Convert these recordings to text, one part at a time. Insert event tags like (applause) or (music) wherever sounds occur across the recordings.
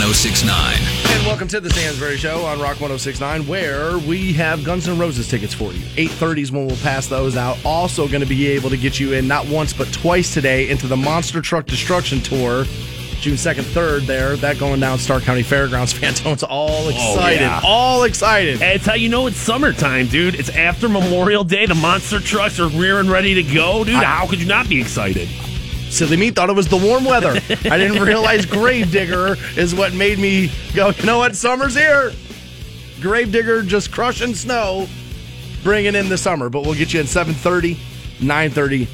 1069. And welcome to the Stansbury Show on Rock 1069, where we have Guns N' Roses tickets for you. 8:30 is when we'll pass those out. Also, going to be able to get you in not once but twice today into the Monster Truck Destruction Tour. June 2nd, 3rd there. That going down Stark County Fairgrounds. (laughs) Phantone's all oh, excited. yeah. All excited. It's how you know it's summertime, dude. It's after Memorial Day. The monster trucks are rearing ready to go, dude. how could you not be excited? Silly me thought it was the warm weather. I didn't realize Grave Digger is what made me go, you know what? Summer's here. Grave Digger just crushing snow, bringing in the summer. But we'll get you in 7.30, 9.30,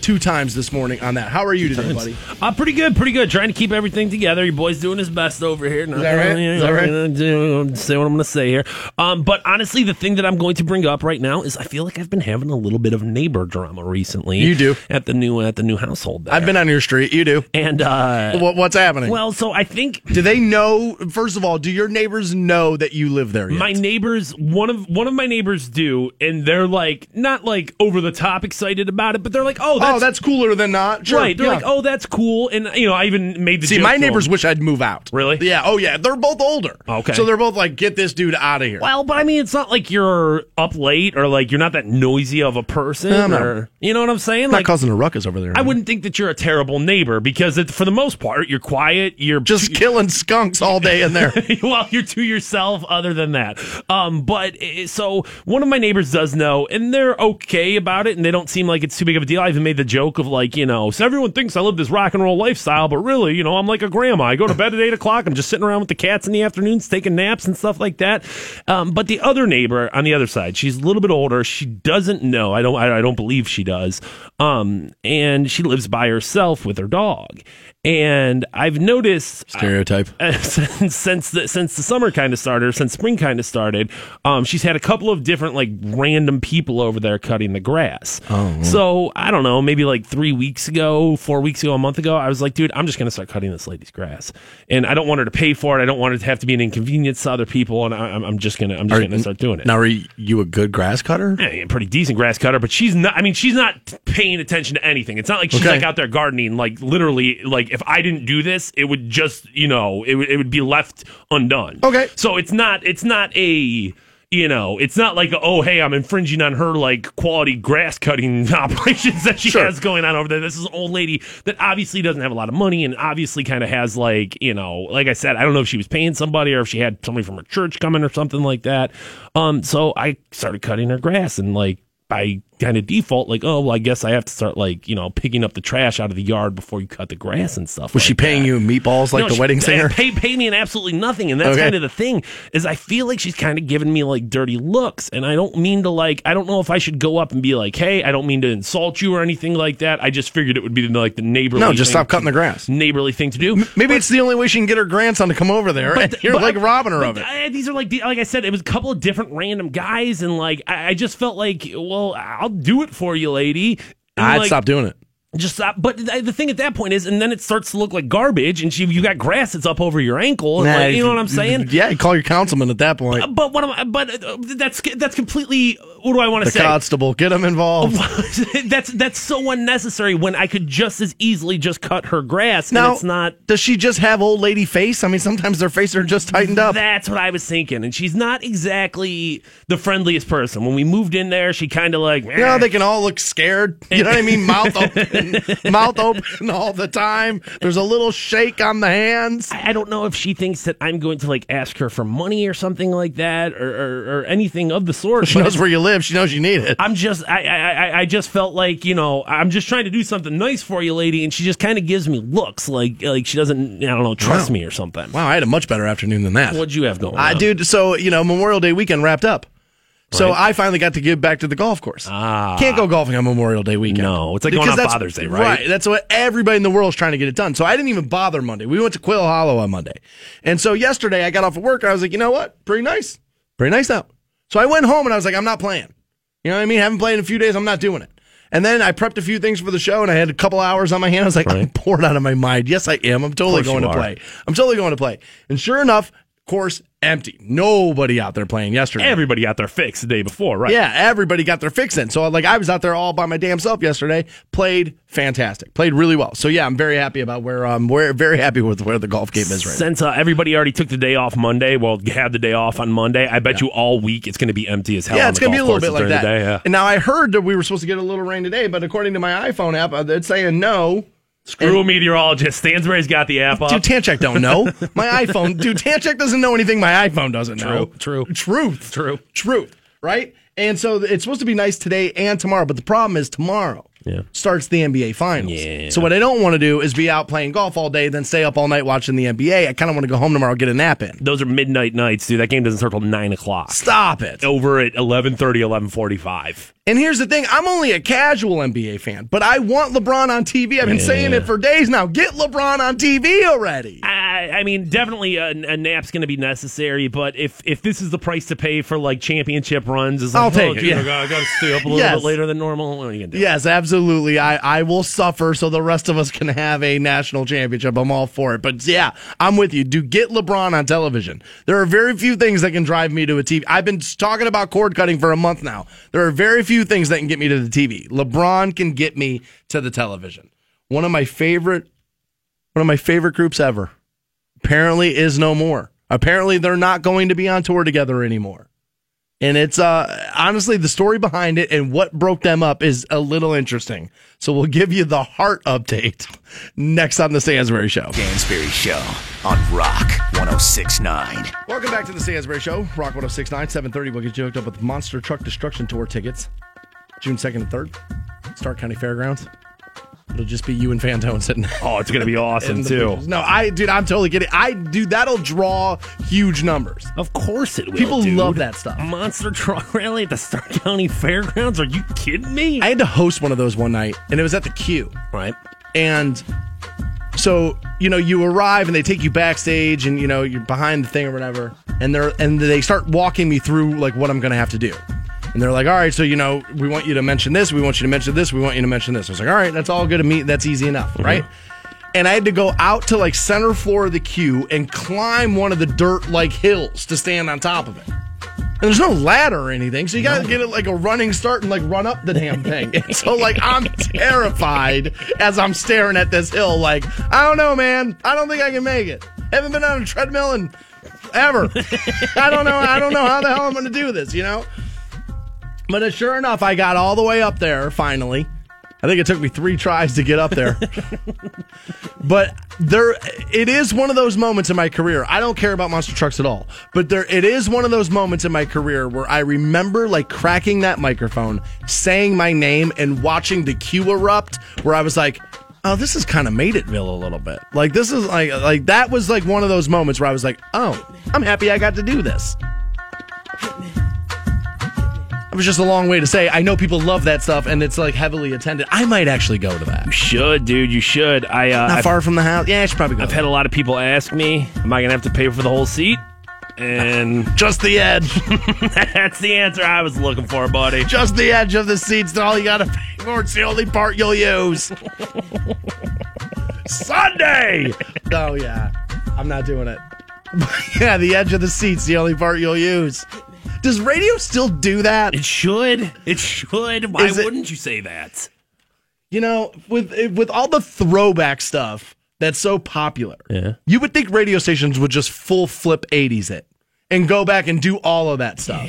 two times this morning on that. How are you today, buddy? Uh, pretty good, pretty good. Trying to keep everything together. Your boy's doing his best over here. Is that right? Is that right? Say what I'm going to say here. Um, but honestly, the thing that I'm going to bring up right now is I feel like I've been having a little bit of neighbor drama recently. You do. at the new at the new household. There. I've been on your street. You do. and uh, What, what's happening? well, so I think do they know, first of all, do your neighbors know that you live there yet? My neighbors, one of one of my neighbors do, and they're like not like over the top excited about it, but they're like, oh, that's, oh, that's cooler than not. Sure. right. They're yeah. like, oh, that's cool, and you know, I even made the See, my neighbors wish I'd move out. Really? Yeah. Oh, yeah. They're both older. Okay. So they're both like, get this dude out of here. Well, but I mean, it's not like you're up late or like you're not that noisy of a person, No, no. or you know what I'm saying? not Like, causing a ruckus over there. I wouldn't think that you're a terrible neighbor because it, for the most part, you're quiet. You're just killing skunks all day in there. (laughs) well, you're to yourself. Other than that, um, but eh, so one of my neighbors does know, and they're okay about it, and they don't seem like it's too big of a deal. I even made the joke of like, you know, so everyone thinks I live this rock and roll lifestyle, but really, you know, I'm like a grandma. I go to bed at eight o'clock. I'm just sitting around with the cats in the afternoons, taking naps and stuff like that. Um, but the other neighbor on the other side, she's a little bit older. She doesn't know. I don't. I, I don't believe she does. Um, and she lives by herself with her dog. And I've noticed Stereotype. uh, (laughs) since since the since the summer kind of started, since spring kind of started, um, she's had a couple of different like random people over there cutting the grass. Oh, so I don't know, maybe like three weeks ago, four weeks ago, a month ago, I was like, dude, I'm just gonna start cutting this lady's grass, and I don't want her to pay for it. I don't want it to have to be an inconvenience to other people, and I, I'm, I'm just gonna I'm just Are- gonna start doing it. Now, are you a good grass cutter? A pretty decent grass cutter, but she's not. I mean, she's not paying attention to anything. It's not like she's Okay. like out there gardening. Like literally, like if I didn't do this, it would just you know it would it would be left undone. Okay. so it's not it's not a you know it's not like oh hey I'm infringing on her like quality grass cutting (laughs) operations that she Sure. has going on over there. This is an old lady that obviously doesn't have a lot of money and obviously kind of has like you know like I said I don't know if she was paying somebody or if she had somebody from her church coming or something like that. Um, so I started cutting her grass and like by kind of default, like, oh, well, I guess I have to start like, you know, picking up the trash out of the yard before you cut the grass and stuff. Was like she paying that. you meatballs like No, the she- wedding singer? Pay, pay me in absolutely nothing, and that's Okay. kind of the thing. Is I feel like she's kind of giving me like dirty looks, and I don't mean to like. I don't know if I should go up and be like, "Hey, I don't mean to insult you or anything like that." I just figured it would be like the neighborly. No, just thing stop cutting to- the grass. Neighborly thing to do. Maybe it's the only way she can get her grandson to come over there. and you're but- like robbing her but, of it. uh, these are like, like I said, it was a couple of different random guys, and like I, I just felt like, well, I'll do it for you, lady. And, I'd like, stop doing it. Just stop. But the thing at that point is, and then it starts to look like garbage, and she, you got grass that's up over your ankle. And like, you know what I'm saying? Yeah, call your councilman at that point. But what am I? But uh, that's that's completely. What do I want to say? constable, get him involved. (laughs) that's that's so unnecessary when I could just as easily just cut her grass. Now, and it's not. Does she just have old lady face? I mean, sometimes their faces are just tightened up. That's what I was thinking, and she's not exactly the friendliest person. When we moved in there, she kind of like, You know, they can all look scared. You know what I mean? Mouth open, (laughs) mouth open all the time. There's a little shake on the hands. I I don't know if she thinks that I'm going to like ask her for money or something like that, or or, or anything of the sort. She knows where you live. She knows you need it. I'm just I, I I- I just felt like you know I'm just trying to do something nice for you, lady, and she just kind of gives me looks like like she doesn't I don't know trust Wow. me or something. Wow, I had a much better afternoon than that. What'd you have going? I on? dude, so you know, Memorial Day weekend wrapped up. So Right. I finally got to give back to the golf course. Ah. Can't go golfing on Memorial Day weekend. No, it's like going Because on that's- Father's Day, right? That's what everybody in the world is trying to get it done. So I didn't even bother Monday. We went to Quail Hollow on Monday. And so yesterday I got off of work I was like, you know what? Pretty nice. Pretty nice out. So I went home and I was like, I'm not playing. You know what I mean? I Haven't played in a few days. I'm not doing it. And then I prepped a few things for the show and I had a couple hours on my hand. I was like, I'm bored out of my mind. Yes, I am. I'm totally going to play. I'm totally going to play. And sure enough, of course, empty. Nobody out there playing yesterday. Everybody got their fix the day before, right? Yeah, everybody got their fix in. So like I was out there all by my damn self yesterday. Played fantastic. Played really well. So yeah, I'm very happy about where um we're very happy with where the golf game is right. Since uh, everybody already took the day off Monday, well, had the day off on Monday, I bet you all week it's going to be empty as hell. Yeah, it's gonna be a little bit like that. day, yeah. And now I heard that we were supposed to get a little rain today, but according to my iPhone app, uh, it's saying no. Screw a meteorologist. Stansbury's got the app up. Dude, Tanchek don't know. My (laughs) iPhone, dude, Tanchek doesn't know anything my iPhone doesn't know. True, true. Truth. True. Truth. Right? And so it's supposed to be nice today and tomorrow, but the problem is tomorrow Yeah. starts the NBA finals. Yeah. So what I don't want to do is be out playing golf all day, then stay up all night watching the NBA. I kind of want to go home tomorrow, get a nap in. Those are midnight nights, dude. That game doesn't start till 9 o'clock. Stop it. Over at 11.30, 11.45. And here's the thing I'm only a casual NBA fan, but I want LeBron on TV. I've been saying it for days now. Get LeBron on TV already. I, I mean, definitely a, a nap's going to be necessary, but if if this is the price to pay for like championship runs, is like, I'll take oh, it, dude, yeah. I got, to stay up a little Yes. bit later than normal. What are you going to do? Yes, absolutely. I, I will suffer so the rest of us can have a national championship. I'm all for it. But yeah, I'm with you. Do get LeBron on television. There are very few things that can drive me to a TV. I've been talking about cord cutting for a month now. There are very few things that can get me to the TV. LeBron can get me to the television. One of my favorite one of my favorite groups ever apparently is no more. Apparently they're not going to be on tour together anymore. And it's uh honestly the story behind it and what broke them up is a little interesting. So we'll give you the heart update next on the Stansbury Show. Stansbury Show on Rock 1069. Welcome back to the Stansbury Show. Rock 1069, 730. We'll get you hooked up with Monster Truck Destruction Tour tickets. June 2nd and 3rd. Stark County Fairgrounds. It'll just be you and Fantone sitting (laughs) Oh, it's going to be (laughs) awesome, in the too. bleachers. No, I dude, I'm totally kidding. I dude, that'll draw huge numbers. Of course it will. People dude. love that stuff. Monster truck (laughs) rally at the Stark County Fairgrounds? Are you kidding me? I had to host one of those one night, and it was at the Q. right. And so, you know, you arrive and they take you backstage and you know, you're behind the thing or whatever. And they're and they start walking me through like what I'm gonna have to do. And they're like, all right, so you know, we want you to mention this, we want you to mention this, we want you to mention this. I was like, all right, that's all good to me. That's easy enough, mm-hmm. right? And I had to go out to like center floor of the Q and climb one of the dirt like hills to stand on top of it. And there's no ladder or anything, so you gotta get it like a running start and like run up the damn thing. (laughs) And so like I'm terrified as I'm staring at this hill, like, I don't know, man. I don't think I can make it. Haven't been on a treadmill in ever. I don't know. I don't know how the hell I'm gonna do this, you know? But uh, sure enough, I got all the way up there finally. I think it took me three tries to get up there. (laughs) but there it is one of those moments in my career. I don't care about monster trucks at all. But there it is one of those moments in my career where I remember like cracking that microphone, saying my name and watching the Q erupt where I was like, "Oh, this has kind of made it itville a little bit." Like this is like like that was like one of those moments where I was like, "Oh, I'm happy I got to do this." It was just a long way to say I know people love that stuff and it's like heavily attended. I might actually go to that. Should, dude. You should. I, uh, Not I've, far from the house. Yeah, I should probably go. I've had a lot of people ask me, am I going to have to pay for the whole seat? And (laughs) just the edge, (laughs) that's the answer I was looking for, buddy. just the edge of the seats. All you gotta pay for. It's the only part you'll use. (laughs) Sunday. Oh yeah, I'm not doing it. yeah, the edge of the seats. The only part you'll use. Does radio still do that? It should. It should. Why Is it- wouldn't you say that? You know, with with all the throwback stuff that's so popular, Yeah. you would think radio stations would just full flip 80s it and go back and do all of that stuff.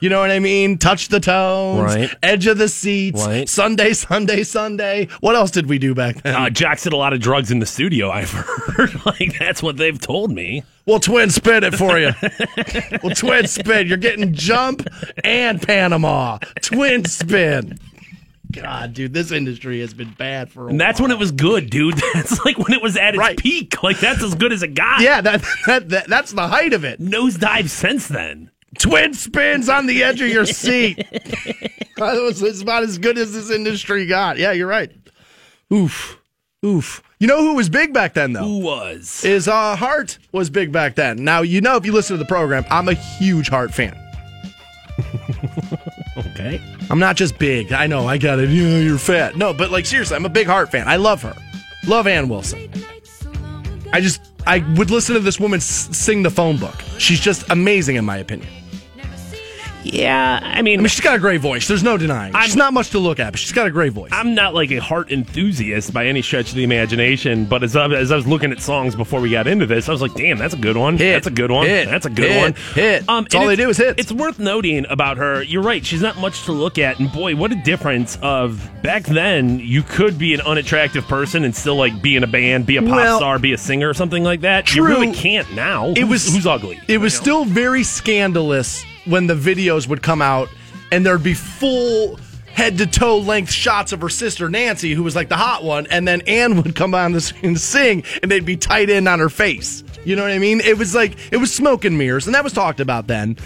You know what I mean? Touch the tones, Right. edge of the seats, Right. Sunday, Sunday, Sunday. What else did we do back then? Uh, Jax did a lot of drugs in the studio, I've (laughs) heard. like, that's what they've told me. We'll twin spin it for you. we'll twin spin. You're getting jump and Panama. Twin spin. God, dude, this industry has been bad for a And that's while. when it was good, dude. (laughs) That's like when it was at its Right. peak. Like, that's as good as it got. Yeah, that, that, that that's the height of it. Nosedive since then. twin spins on the edge of your (laughs) seat. that was it's about as good as this industry got. Yeah, you're right. Oof, oof. You know who was big back then though? Who was? Is uh Heart was big back then. Now you know if you listen to the program, I'm a huge Heart fan. (laughs) Okay. I'm not just big. I know I got it. Yeah, you're fat. No, but like seriously, I'm a big Heart fan. I love her. Love Ann Wilson. I just I would listen to this woman s- sing the phone book. She's just amazing, in my opinion. Yeah, I mean, I mean, she's got a great voice. There's no denying. I'm- she's not much to look at, but she's got a great voice. I'm not like a heart enthusiast by any stretch of the imagination, but as I, as I was looking at songs before we got into this, I was like, "Damn, that's a good one. Hit. That's a good one. Hit. That's a good Hit. one. Hit. Um, and all they do is hit. It's worth noting about her. You're right. She's not much to look at, and boy, what a difference of back then. You could be an unattractive person and still like be in a band, be a pop Well, star, be a singer, or something like that. true. You really can't now. it Who's- was who's ugly. It was still very scandalous when the videos would come out and there'd be full head to toe length shots of her sister Nancy, who was like the hot one, and then Ann would come on the screen and sing, and they'd be tight in on her face. You know what I mean? It was like it was smoke and mirrors, and that was talked about then.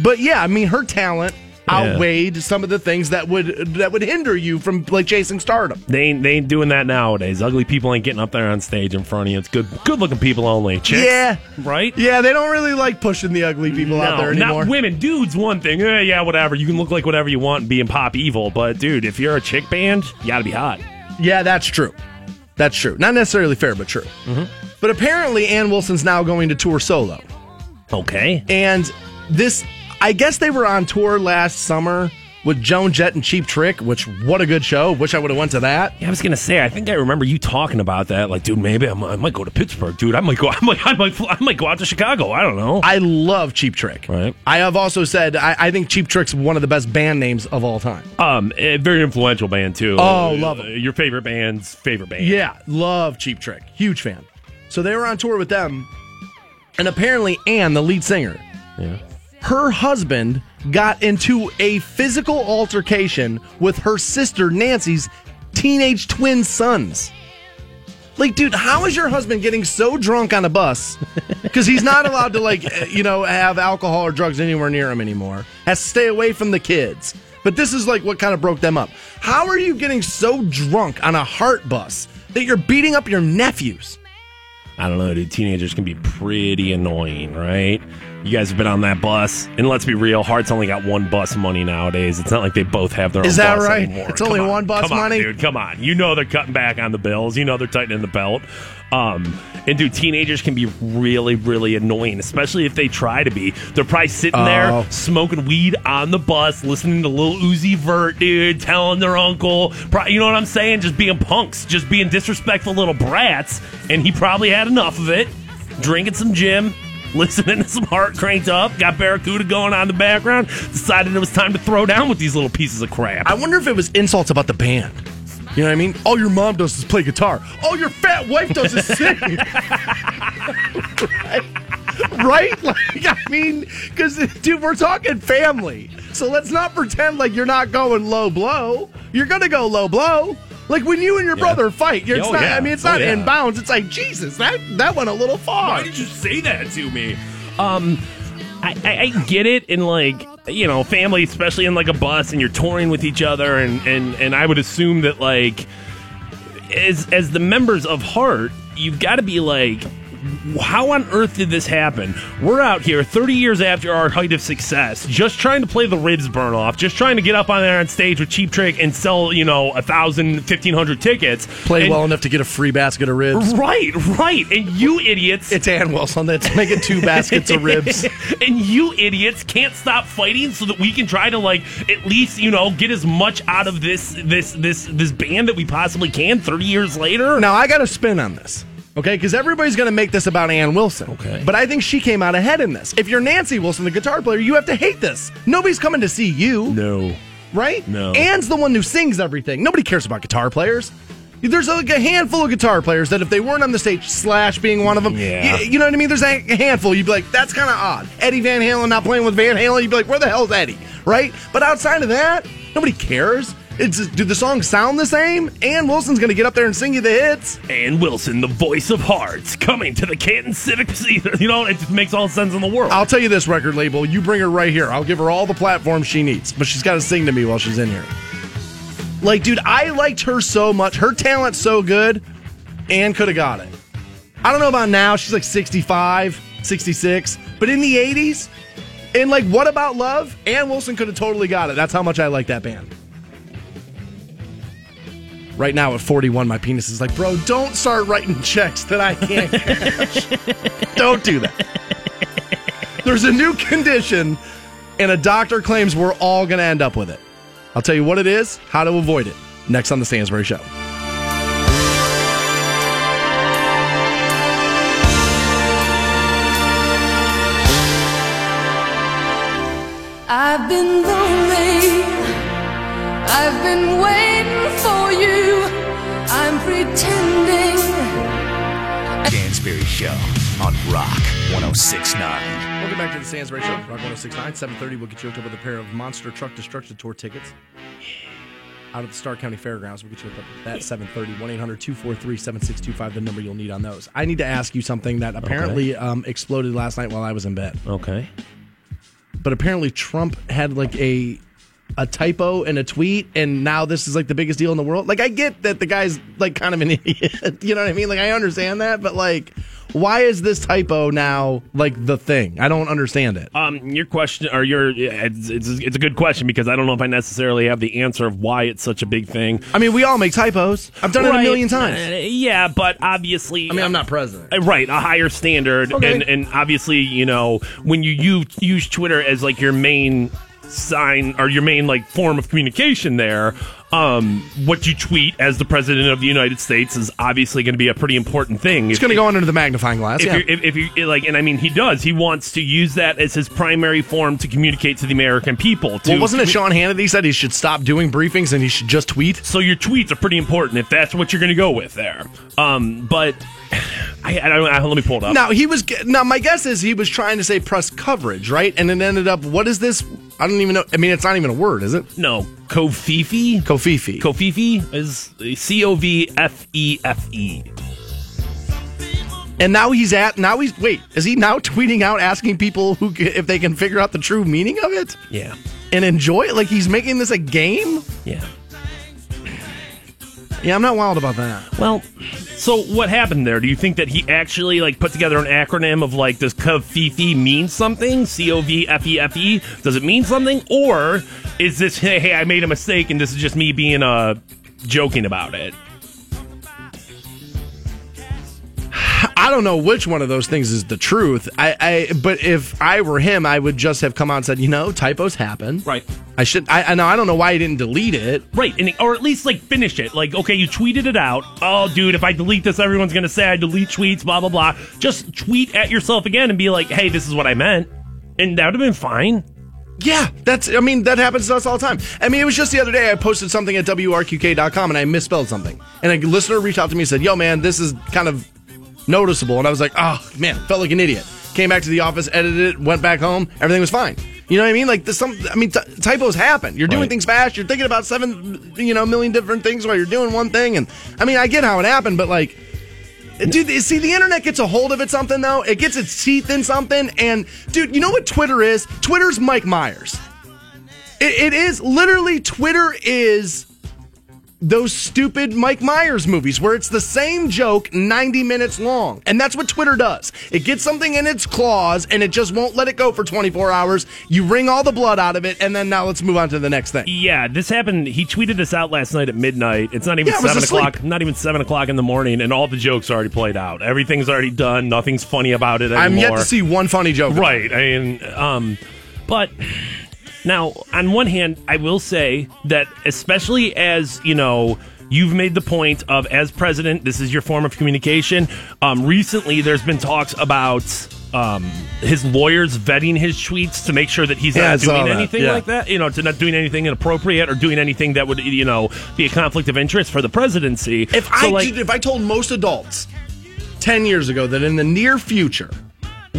But yeah, I mean, her talent. Outweighed some of the things that would that would hinder you from like chasing stardom. They ain't, they ain't doing that nowadays. Ugly people ain't getting up there on stage in front of you. It's good good looking people only. Chicks, Yeah. right. Yeah, they don't really like pushing the ugly people out there anymore. not women. Dudes, one thing. Eh, yeah, whatever. You can look like whatever you want and be in pop evil. But dude, if you're a chick band, you got to be hot. Yeah, that's true. That's true. Not necessarily fair, but true. But apparently, Ann Wilson's now going to tour solo. Okay. And this, I guess they were on tour last summer with Joan Jett and Cheap Trick, which, what a good show. Wish I would have went to that. Yeah, I was gonna say. I think I remember you talking about that. Like, dude, maybe I'm, I might go to Pittsburgh. Dude, I might go. (laughs) I might. I might. I might go out to Chicago. I don't know. I love Cheap Trick. Right. I have also said I, I think Cheap Trick's one of the best band names of all time. Um, a very influential band too. Oh, love Uh, Your favorite band's favorite band. Yeah, love Cheap Trick. Huge fan. So they were on tour with them, and apparently Ann, the lead singer, Yeah. Her husband got into a physical altercation with her sister Nancy's teenage twin sons. Like, dude, how is your husband getting so drunk on a bus? (laughs) Because he's not allowed to, like, eh, you know, have alcohol or drugs anywhere near him anymore. Has to stay away from the kids. But this is like what kind of broke them up. How are you getting so drunk on a heart bus that you're beating up your nephews? I don't know, dude. Teenagers can be pretty annoying, right? You guys have been on that bus, and let's be real, Heart's only got one bus money nowadays. It's not like they both have their own. Is own that bus right? anymore. It's only on, one bus come on, money? dude. Come on, you know they're cutting back on the bills. You know they're tightening the belt. Um, and dude, teenagers can be really, really annoying, especially if they try to be. They're probably sitting Oh. there smoking weed on the bus, listening to Lil Uzi Vert, dude, telling their uncle, pro- you know what I'm saying? Just being punks, just being disrespectful little brats. And he probably had enough of it drinking some gym, (laughs) listening to some heart cranked up, got Barracuda going on in the background, decided it was time to throw down with these little pieces of crap. I wonder if it was insults about the band. You know what I mean? All your mom does is play guitar. All your fat wife does is sing. right? (laughs) (laughs) right? Like, I mean, because, dude, we're talking family. So let's not pretend like you're not going low blow. You're going to go low blow. Like when you and your brother fight, you're, it's Oh, not, yeah. I mean, it's Oh, not yeah. in bounds. It's like, Jesus, that, that went a little far. Why did you say that to me? Um, I, I, I get it in like you know family, especially in like a bus, and you're touring with each other, and and and I would assume that like as as the members of Heart, you've got to be like. How on earth did this happen? We're out here 30 years after our height of success, just trying to play the ribs burn off, just trying to get up on there on stage with Cheap Trick and sell, you know, a thousand, fifteen hundred tickets. Play And- well enough to get a free basket of ribs. Right, right. And you idiots It's Ann Wilson that's making two baskets of ribs. (laughs) and you idiots can't stop fighting so that we can try to like at least you know get as much out of this this this this band that we possibly can 30 years later Now I got to spin on this, okay? Because everybody's going to make this about Ann Wilson. Okay. But I think she came out ahead in this. If you're Nancy Wilson, the guitar player, you have to hate this. Nobody's coming to see you, no right? No. Ann's the one who sings everything. Nobody cares about guitar players. There's like a handful of guitar players that if they weren't on the stage, Slash being one of them, Yeah. you, you know what I mean? There's a handful. You'd be like, that's kind of odd. Eddie Van Halen not playing with Van Halen, you'd be like, where the hell's Eddie? Right? But outside of that, nobody cares. It's do the songs sound the same? Ann Wilson's to get up there and sing you the hits. Ann Wilson the voice of hearts coming to the Canton Civic Theater (laughs) you know it just makes all the sense in the world I'll tell you this record label, you bring her right here. I'll give her all the platforms she needs, but she's got to sing to me while she's in here. Like, dude, I liked her so much. Her talent's so good. Ann could have got it. I don't know about now. She's like 65, 66. But in the 80s, and like, what about love? Ann Wilson could have totally got it. That's how much I like that band. Right now at 41, my penis is like, bro, don't start writing checks that I can't cash. (laughs) don't do that. There's a new condition, and a doctor claims we're all going to end up with it. I'll tell you what it is, how to avoid it. Next on The Stansbury Show. I've been lonely. I've been waiting Show on Rock 1069. Welcome back to the Sands Stansbury Show. Rock 1069, 730. We'll get you hooked up with a pair of Monster Truck Destruction Tour tickets. Out at the Stark County Fairgrounds. We'll get you hooked up with that 730. 1 800 243 7625, the number you'll need on those. I need to ask you something that apparently um, exploded last night while I was in bed. Okay. But apparently Trump had like a a typo in a tweet and now this is like the biggest deal in the world. Like I get that the guy's like kind of an (laughs) idiot. you know what I mean? Like I understand that, but like why is this typo now like the thing? I don't understand it. Um, your question, or your, it's, it's, it's a good question because I don't know if I necessarily have the answer of why it's such a big thing. I mean, we all make typos. I've done it a million times. Uh, yeah, but obviously, I mean, I'm not president. Uh, Right, a higher standard, Okay. and and obviously, you know, when you use, use Twitter as like your main sign or your main like form of communication, there, um, what you tweet as the president of the United States is obviously going to be a pretty important thing. It's going to go under the magnifying glass. If yeah. you're, if, if you like, and I mean, he does. He wants to use that as his primary form to communicate to the American people. Well, wasn't it Sean Hannity said he should stop doing briefings and he should just tweet? so your tweets are pretty important if that's what you're going to go with there. Um, but I, I don't. I, let me pull it up. Now he was now. My guess is he was trying to say press coverage, right? And it ended up. What is this? I don't even know. I mean, it's not even a word, is it? No, Covfefe. Covfefe. Covfefe is C O V F E F E. and now he's at. Now he's wait. Is he now (laughs) tweeting out asking people who if they can figure out the true meaning of it Yeah, and enjoy it? Like he's making this a game? yeah. Yeah, I'm not wild about that. Well, so what happened there? Do you think that he actually like put together an acronym of like does Covfefe mean something? C O V F E F E. Does it mean something, or is this hey hey I made a mistake and this is just me being uh joking about it? I don't know which one of those things is the truth. I, I but if I were him, I would just have come out and said, you know, typos happen. Right. I should. I, I know. I don't know why he didn't delete it. Right, and or at least like finish it. Like, okay, you tweeted it out. Oh, dude, if I delete this, everyone's gonna say I delete tweets. Blah blah blah. Just tweet at yourself again and be like, hey, this is what I meant, and that would have been fine. Yeah, that's. I mean, that happens to us all the time. I mean, it was just the other day. I posted something at wrqk.com and I misspelled something, and a listener reached out to me and said, "Yo, man, this is kind of noticeable." And I was like, "Oh man, felt like an idiot." Came back to the office, edited it, went back home. Everything was fine. You know what I mean? Like there's some. I mean, t- typos happen. You're doing Right. things fast. You're thinking about seven, you know, million different things while you're doing one thing. And I mean, I get how it happened, but like. Dude, see, the internet gets a hold of it something though. It gets its teeth in something, and dude, you know what Twitter is? Twitter's Mike Myers. It, it is literally Twitter is those stupid Mike Myers movies where it's the same joke 90 minutes long. And that's what Twitter does. It gets something in its claws and it just won't let it go for 24 hours. You wring all the blood out of it, and then now let's move on to the next thing. Yeah, this happened. He tweeted this out last night at midnight. It's not even Yeah, seven o'clock. Not even seven o'clock in the morning, and all the jokes already played out. Everything's already done. Nothing's funny about it anymore. I'm yet to see one funny joke. Right. I mean, um, but now, on one hand, I will say that, especially as you know, you've made the point of as president, this is your form of communication. Um, recently, there's been talks about. Um, his lawyers vetting his tweets to make sure that he's Yeah, not saw doing that. anything Yeah. like that, you know, to not doing anything inappropriate or doing anything that would, you know, be a conflict of interest for the presidency. If So, I like, if I told most adults 10 years ago that in the near future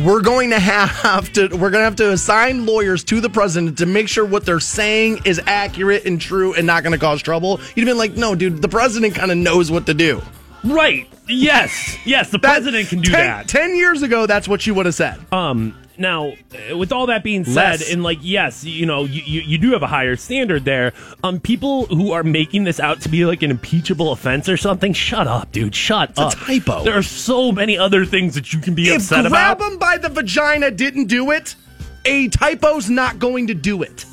we're going to have to we're going to have to assign lawyers to the president to make sure what they're saying is accurate and true and not going to cause trouble. You'd have been like, "No, dude, the president kind of knows what to do." right? Yes, yes, the That- president can do 10 that. 10 years ago, that's what you would have said. Um, now, uh, with all that being said, Less. and like, yes, you know, you, you, you do have a higher standard there. Um, people who are making this out to be like an impeachable offense or something, shut up, dude, shut a up. typo. There are so many other things that you can be if upset grab about. him by the vagina didn't do it, a typo's not going to do it.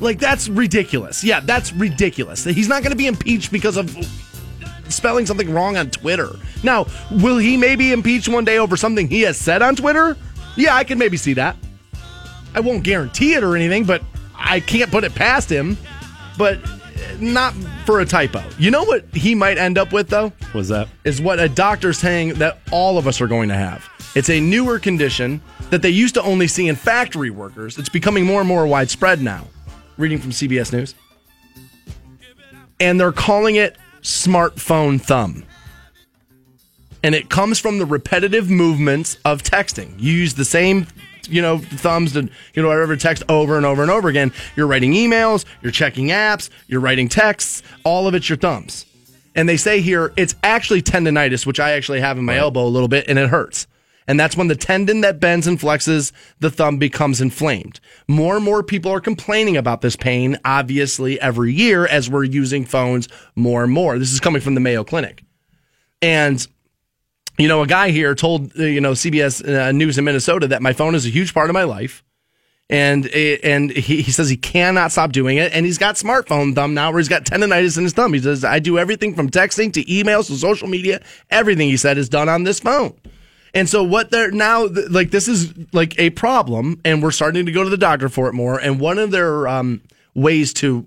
Like that's ridiculous. Yeah, that's ridiculous. He's not going to be impeached because of spelling something wrong on Twitter. Now, will he maybe impeach one day over something he has said on Twitter? Yeah, I can maybe see that. I won't guarantee it or anything, but I can't put it past him. But uh, not for a typo. You know what he might end up with though? Was that? is what a doctor's saying that all of us are going to have. It's a newer condition that they used to only see in factory workers. It's becoming more and more widespread now. Reading from CBS News. And they're calling it smartphone thumb. And it comes from the repetitive movements of texting. You use the same, you know, thumbs to, you know, whatever text over and over and over again. You're writing emails, you're checking apps, you're writing texts, all of it's your thumbs. And they say here it's actually tendonitis, which I actually have in my elbow a little bit, and it hurts. And that's when the tendon that bends and flexes the thumb becomes inflamed. More and more people are complaining about this pain, obviously, every year as we're using phones more and more. This is coming from the Mayo Clinic. And you know, a guy here told uh, you know CBS uh, News in Minnesota that my phone is a huge part of my life, and it, and he, he says he cannot stop doing it, and he's got smartphone thumb now where he's got tendonitis in his thumb. He says I do everything from texting to emails to social media, everything he said is done on this phone. And so what they're now like this is like a problem, and we're starting to go to the doctor for it more. And one of their um, ways to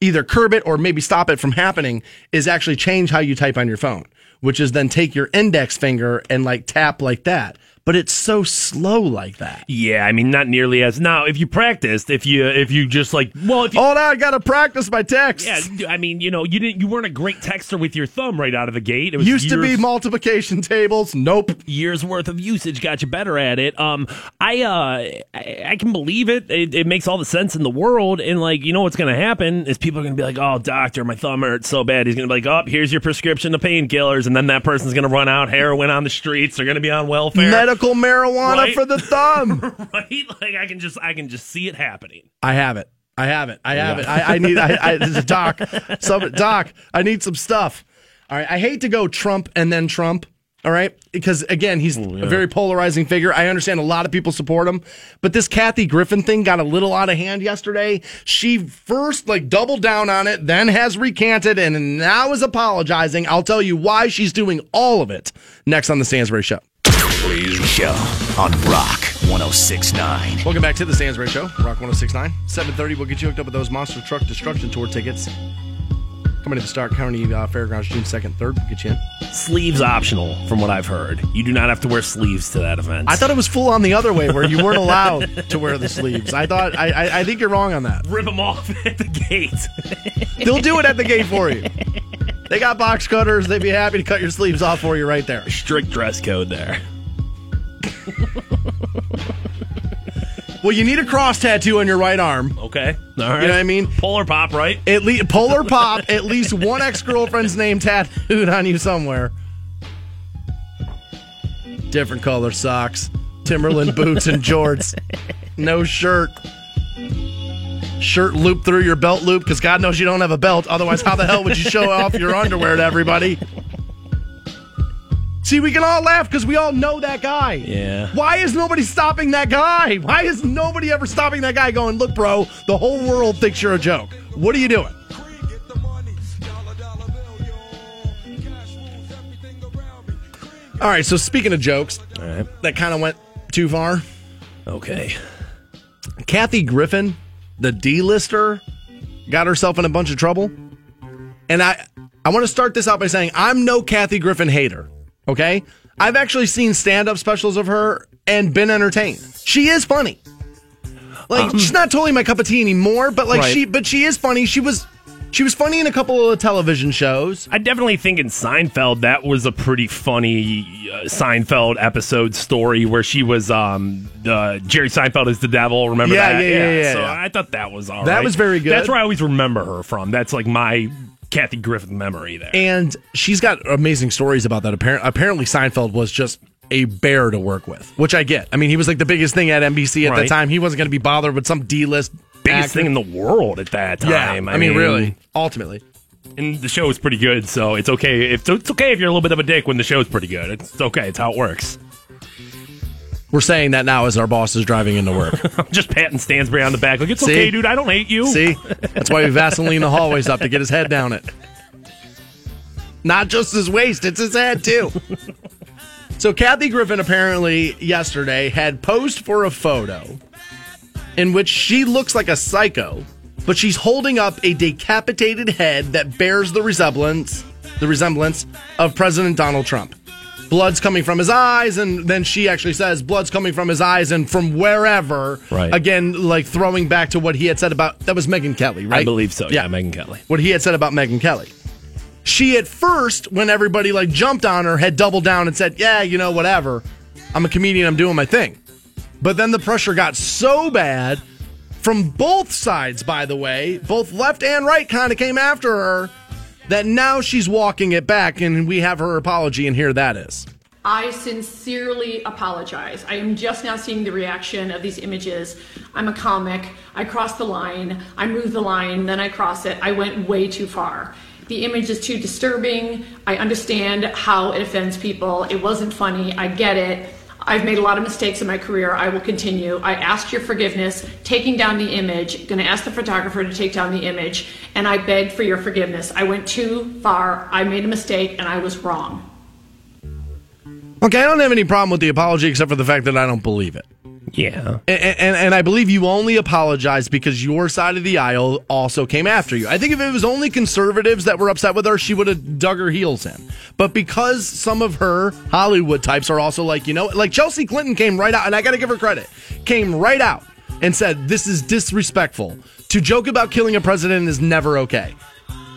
either curb it or maybe stop it from happening is actually change how you type on your phone, which is then take your index finger and like tap like that. But it's so slow like that. Yeah, I mean, not nearly as now. If you practiced, if you if you just like, well, if you, Hold on, I gotta practice my text. yeah, I mean, you know, you didn't, you weren't a great texter with your thumb right out of the gate. It was Used to be multiplication tables. Nope. years worth of usage got you better at it. Um, I uh, I, I can believe it. it. It makes all the sense in the world. And like, you know what's going to happen is people are going to be like, "Oh, doctor, my thumb hurts so bad." He's going to be like, "Oh, here's your prescription of painkillers," and then that person's going to run out heroin on the streets. They're going to be on welfare, Medical marijuana Right. for the thumb. (laughs) right? Like I can just I can just see it happening. I have it. I have it. I have it. I, I need. I, I (laughs) this is doc. Some doc. I need some stuff. All right. I hate to go Trump and then Trump. All right, because again, he's a very polarizing figure. I understand a lot of people support him, but this Kathy Griffin thing got a little out of hand yesterday. She first like doubled down on it, then has recanted, and now is apologizing. I'll tell you why she's doing all of it next on the Stansbury Show. Show on Rock 1069. Welcome back to the Stansbury Show, Rock 1069. 730, we'll get you hooked up with those Monster Truck Destruction Tour tickets. Coming to the Stark County uh, Fairgrounds June 2nd, 3rd. We'll get you in. Sleeves optional, from what I've heard. You do not have to wear sleeves to that event. I thought it was full on the other way where you weren't allowed to wear the sleeves. I thought, I, I, I think you're wrong on that. rip them off (laughs) at the gate. (laughs) They'll do it at the gate for you. They got box cutters. They'd be happy to cut your sleeves off for you right there. Strict dress code there. Well, you need a cross tattoo on your right arm. Okay. All right. You know what I mean? Polar pop, right? At least polar pop. At least one ex girlfriend's name tattooed on you somewhere. Different color socks, Timberland boots, and jorts. No shirt. Shirt loop through your belt loop because God knows you don't have a belt. Otherwise, how the hell would you show off your underwear to everybody? See, we can all laugh because we all know that guy. Yeah. Why is nobody stopping that guy? (laughs) Why is nobody ever stopping that guy going, look, bro, the whole world thinks you're a joke? What are you doing? All right, so speaking of jokes, All right. that kind of went too far. Okay. Kathy Griffin, the D-lister, got herself in a bunch of trouble. And I I want to start this out by saying I'm no Kathy Griffin hater. Okay? I've actually seen stand-up specials of her and been entertained. She is funny. Like she's not totally my cup of tea anymore, but like Right. she but she is funny. She was she was funny in a couple of the television shows. I definitely think in Seinfeld that was a pretty funny uh, Seinfeld episode story where she was um the Jerry Seinfeld is the devil. Remember Yeah, that? yeah, yeah, yeah, So yeah. I thought that was all That right. was very good. That's where I always remember her from. That's like my Kathy Griffin memory there. And she's got amazing stories about that. Apparently, apparently Seinfeld was just a bear to work with, which I get. I mean, he was like the biggest thing at NBC at the time. He wasn't going to be bothered with some D-list Biggest actor. thing in the world at that time. Yeah, time. I, mean, really, ultimately. and the show is pretty good, so it's okay. If it's okay if you're a little bit of a dick when the show's pretty good. It's okay. It's how it works. We're saying that now as our boss is driving into work. (laughs) Just patting Stansbury on the back. Like, it's See? okay, dude. I don't hate you. See? That's why we Vaseline the hallways up to get his head down it. Not just his waist, it's his head too. so Kathy Griffin apparently yesterday had posed for a photo in which she looks like a psycho, but she's holding up a decapitated head that bears the resemblance the resemblance of President Donald Trump. Blood's coming from his eyes, and then she actually says blood's coming from his eyes and from wherever. Right. Again, like throwing back to what he had said about that was Megyn Kelly, right? I believe so. Yeah, Megyn Kelly. what he had said about Megyn Kelly. She at first, when everybody like jumped on her, had doubled down and said, "Yeah, you know, whatever. I'm a comedian. I'm doing my thing." But then the pressure got so bad from both sides. By the way, both left and right kind of came after her. That now she's walking it back, and we have her apology, and here that is. I sincerely apologize. I am just now seeing the reaction of these images. I'm a comic. I crossed the line. I moved the line, then I cross it. I went way too far. The image is too disturbing. I understand how it offends people. It wasn't funny. I get it. I've made a lot of mistakes in my career. I will continue. I asked your forgiveness, taking down the image, going to ask the photographer to take down the image, and I begged for your forgiveness. I went too far. I made a mistake, and I was wrong. Okay, I don't have any problem with the apology except for the fact that I don't believe it. Yeah. And, and, and I believe you only apologized because your side of the aisle also came after you. I think if it was only conservatives that were upset with her, she would have dug her heels in. But because some of her Hollywood types are also like, you know, like Chelsea Clinton came right out, and I got to give her credit, came right out and said, This is disrespectful. To joke about killing a president is never okay.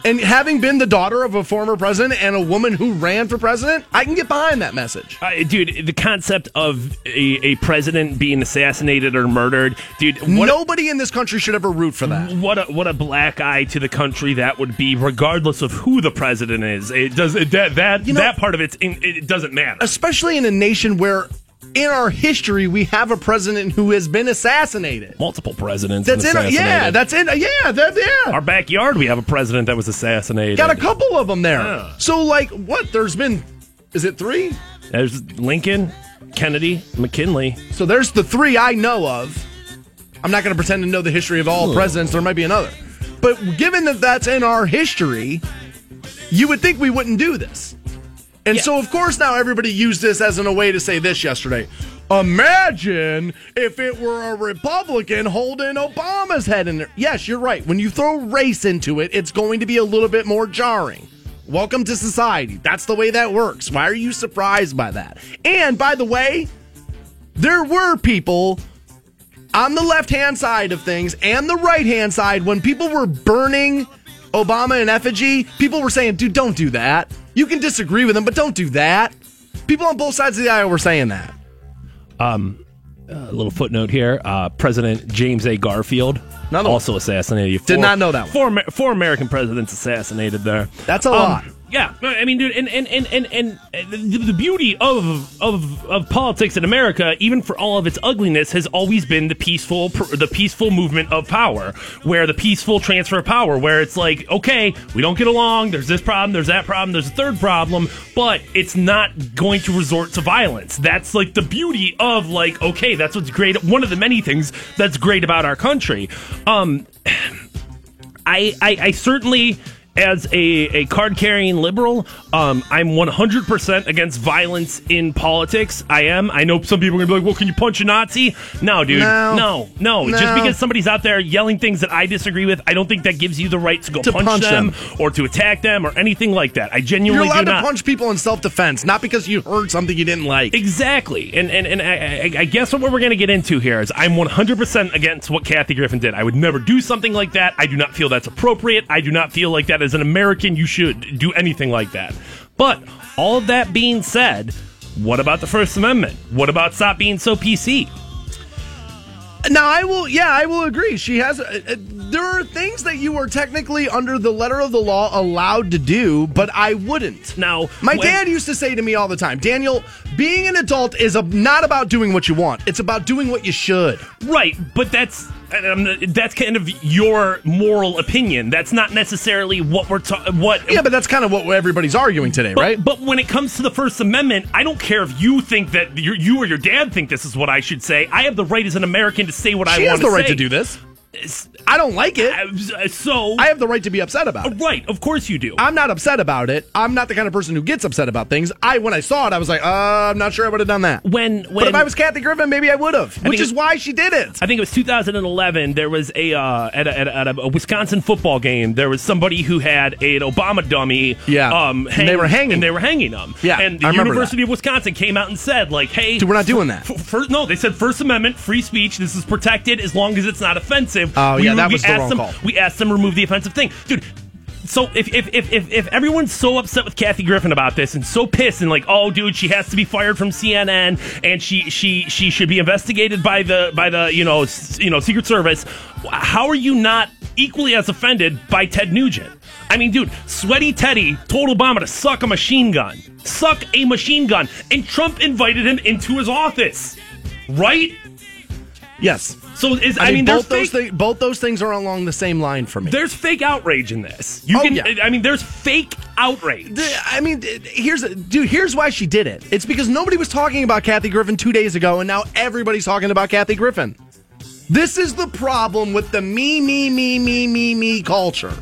And having been the daughter of a former president and a woman who ran for president, I can get behind that message. Uh, dude, the concept of a, a president being assassinated or murdered, dude, what, Nobody in this country should ever root for that. what a what a black eye to the country that would be, regardless of who the president is. It does it, that that You know- that part of it's in, it doesn't matter. especially in a nation where in our history we have a president who has been assassinated. Multiple presidents. That's in yeah, that's in yeah, that yeah. our backyard. We have a president that was assassinated. Got a couple of them there. Yeah. So like what? There's been is it 3? There's Lincoln, Kennedy, McKinley. So there's the 3 I know of. I'm not going to pretend to know the history of all hmm. presidents. There might be another. But given that that's in our history, you would think we wouldn't do this. And so, of course, now everybody used this as in a way to say this yesterday. Imagine if it were a Republican holding Obama's head in there. Yes, you're right. When you throw race into it, it's going to be a little bit more jarring. Welcome to society. That's the way that works. Why are you surprised by that? And by the way, there were people on the left hand side of things and the right hand side when people were burning Obama in effigy, people were saying, dude, don't do that. You can disagree with them, but don't do that. People on both sides of the aisle were saying that. Um, A little footnote here: uh, President James A. Garfield, Another one. also assassinated. You. Did not know that one. Four, four American presidents assassinated there. That's a Um, lot. Yeah, I mean, dude, and and and and, and the, beauty of of of politics in America, even for all of its ugliness, has always been the peaceful the peaceful movement of power, where the peaceful transfer of power, where it's like, okay, we don't get along. There's this problem. There's that problem. There's a third problem, but it's not going to resort to violence. That's like the beauty of like, okay, that's what's great. One of the many things that's great about our country. Um, (sighs) I, I, I certainly, as a, a card carrying liberal, um, I'm 100% against violence in politics. I am. I know some people are going to be like, well, can you punch a Nazi? No, dude. No. No, no. Just because somebody's out there yelling things that I disagree with, I don't think that gives you the right to go To punch, punch them, them. or to attack them or anything like that. I genuinely You're allowed to punch people in self defense, not because you heard something you didn't like. Exactly, and and and I, I, I guess what we're going to get into here is I'm 100% against what Kathy Griffin did. I would never do something like that. I do not feel that's appropriate. I do not feel like that as an American you should do anything like that. But all of that being said, what about the First Amendment? What about stop being so PC? Now I will, yeah, I will agree. She has. Uh, uh, there are things that you are technically under the letter of the law allowed to do, but I wouldn't. Now, my when- dad used to say to me all the time, Daniel, being an adult is a, not about doing what you want; it's about doing what you should. Right, but that's and I'm, that's kind of your moral opinion. That's not necessarily what we're talking. What Yeah, but that's kind of what everybody's arguing today, But, right? but when it comes to the First Amendment, I don't care if you think that you or your dad think this is what I should say. I have the right as an American to say what I want. she has the right say. to do this. I don't like it. Uh, So, I have the right to be upset about it. right, of course you do. I'm not upset about it. I'm not the kind of person who gets upset about things. I when I saw it, I was like, uh, I'm not sure I would have done that. when when but if I was Kathy Griffin, maybe I would have. Which is it- why she did it. I think it was 2011. There was a uh, at, a, at, a, at a Wisconsin football game. There was somebody who had an Obama dummy. Yeah. um, And they were hanging and they were hanging them. Yeah, and the University of Wisconsin came out and said, like, "Hey, Dude, we're not doing that. F- fir- no, they said First Amendment, free speech. This is protected as long as it's not offensive. Oh, We- yeah, that we was the asked wrong them, call. We asked them to remove the offensive thing, dude. So if, if if, if if everyone's so upset with Kathy Griffin about this and so pissed and like, oh, dude, she has to be fired from CNN and she she she should be investigated by the by the you know s- you know Secret Service, how are you not equally as offended by Ted Nugent? I mean, dude, Sweaty Teddy told Obama to suck a machine gun, suck a machine gun, and Trump invited him into his office, right? Yes. So is I, I, mean, both those things, both those things are along the same line for me. there's fake outrage in this. You Oh, can, yeah. I mean, there's fake outrage. The- I mean, here's dude. Here's why she did it. It's because nobody was talking about Kathy Griffin two days ago, and now everybody's talking about Kathy Griffin. This is the problem with the me, me, me, me, me, me culture.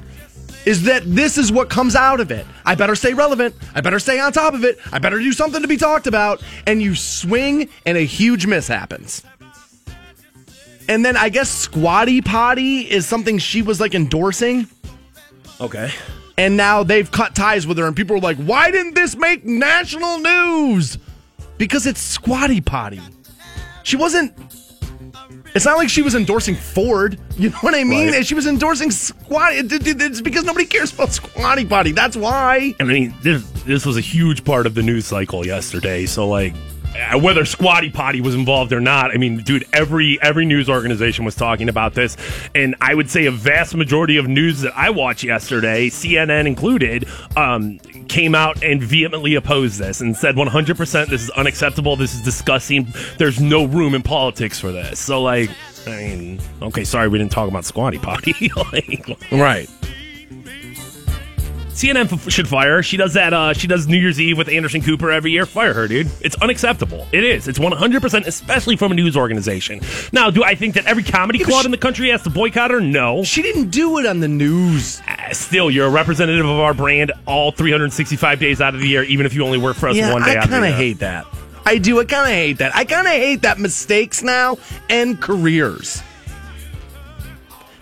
Is that this is what comes out of it? I better stay relevant. I better stay on top of it. I better do something to be talked about. And you swing, and a huge miss happens. And then I guess squatty potty is something she was like endorsing Okay. and now they've cut ties with her and people are like why didn't this make national news because it's squatty potty she wasn't it's not like she was endorsing ford (laughs) you know what i mean Right. she was endorsing squatty it- it- it's because nobody cares about squatty potty that's why I mean, this this was a huge part of the news cycle yesterday. So like. Uh, Whether Squatty Potty was involved or not, I mean, dude, every every news organization was talking about this, and I would say a vast majority of news that I watched yesterday, CNN included, um, came out and vehemently opposed this and said 100% this is unacceptable, this is disgusting, there's no room in politics for this. So, like, I mean, okay, sorry we didn't talk about Squatty Potty. (laughs) like, right CNN f- should fire her. She does that. Uh, she does New Year's Eve with Anderson Cooper every year. Fire her, dude. It's unacceptable. It is. It's 100%, especially from a news organization. Now, do I think that every comedy club she- in the country has to boycott her? No. she didn't do it on the news Uh, Still, you're a representative of our brand all 365 days out of the year, even if you only work for us yeah one day i out of the kind of hate that i do i kind of hate that i kind of hate that mistakes now and careers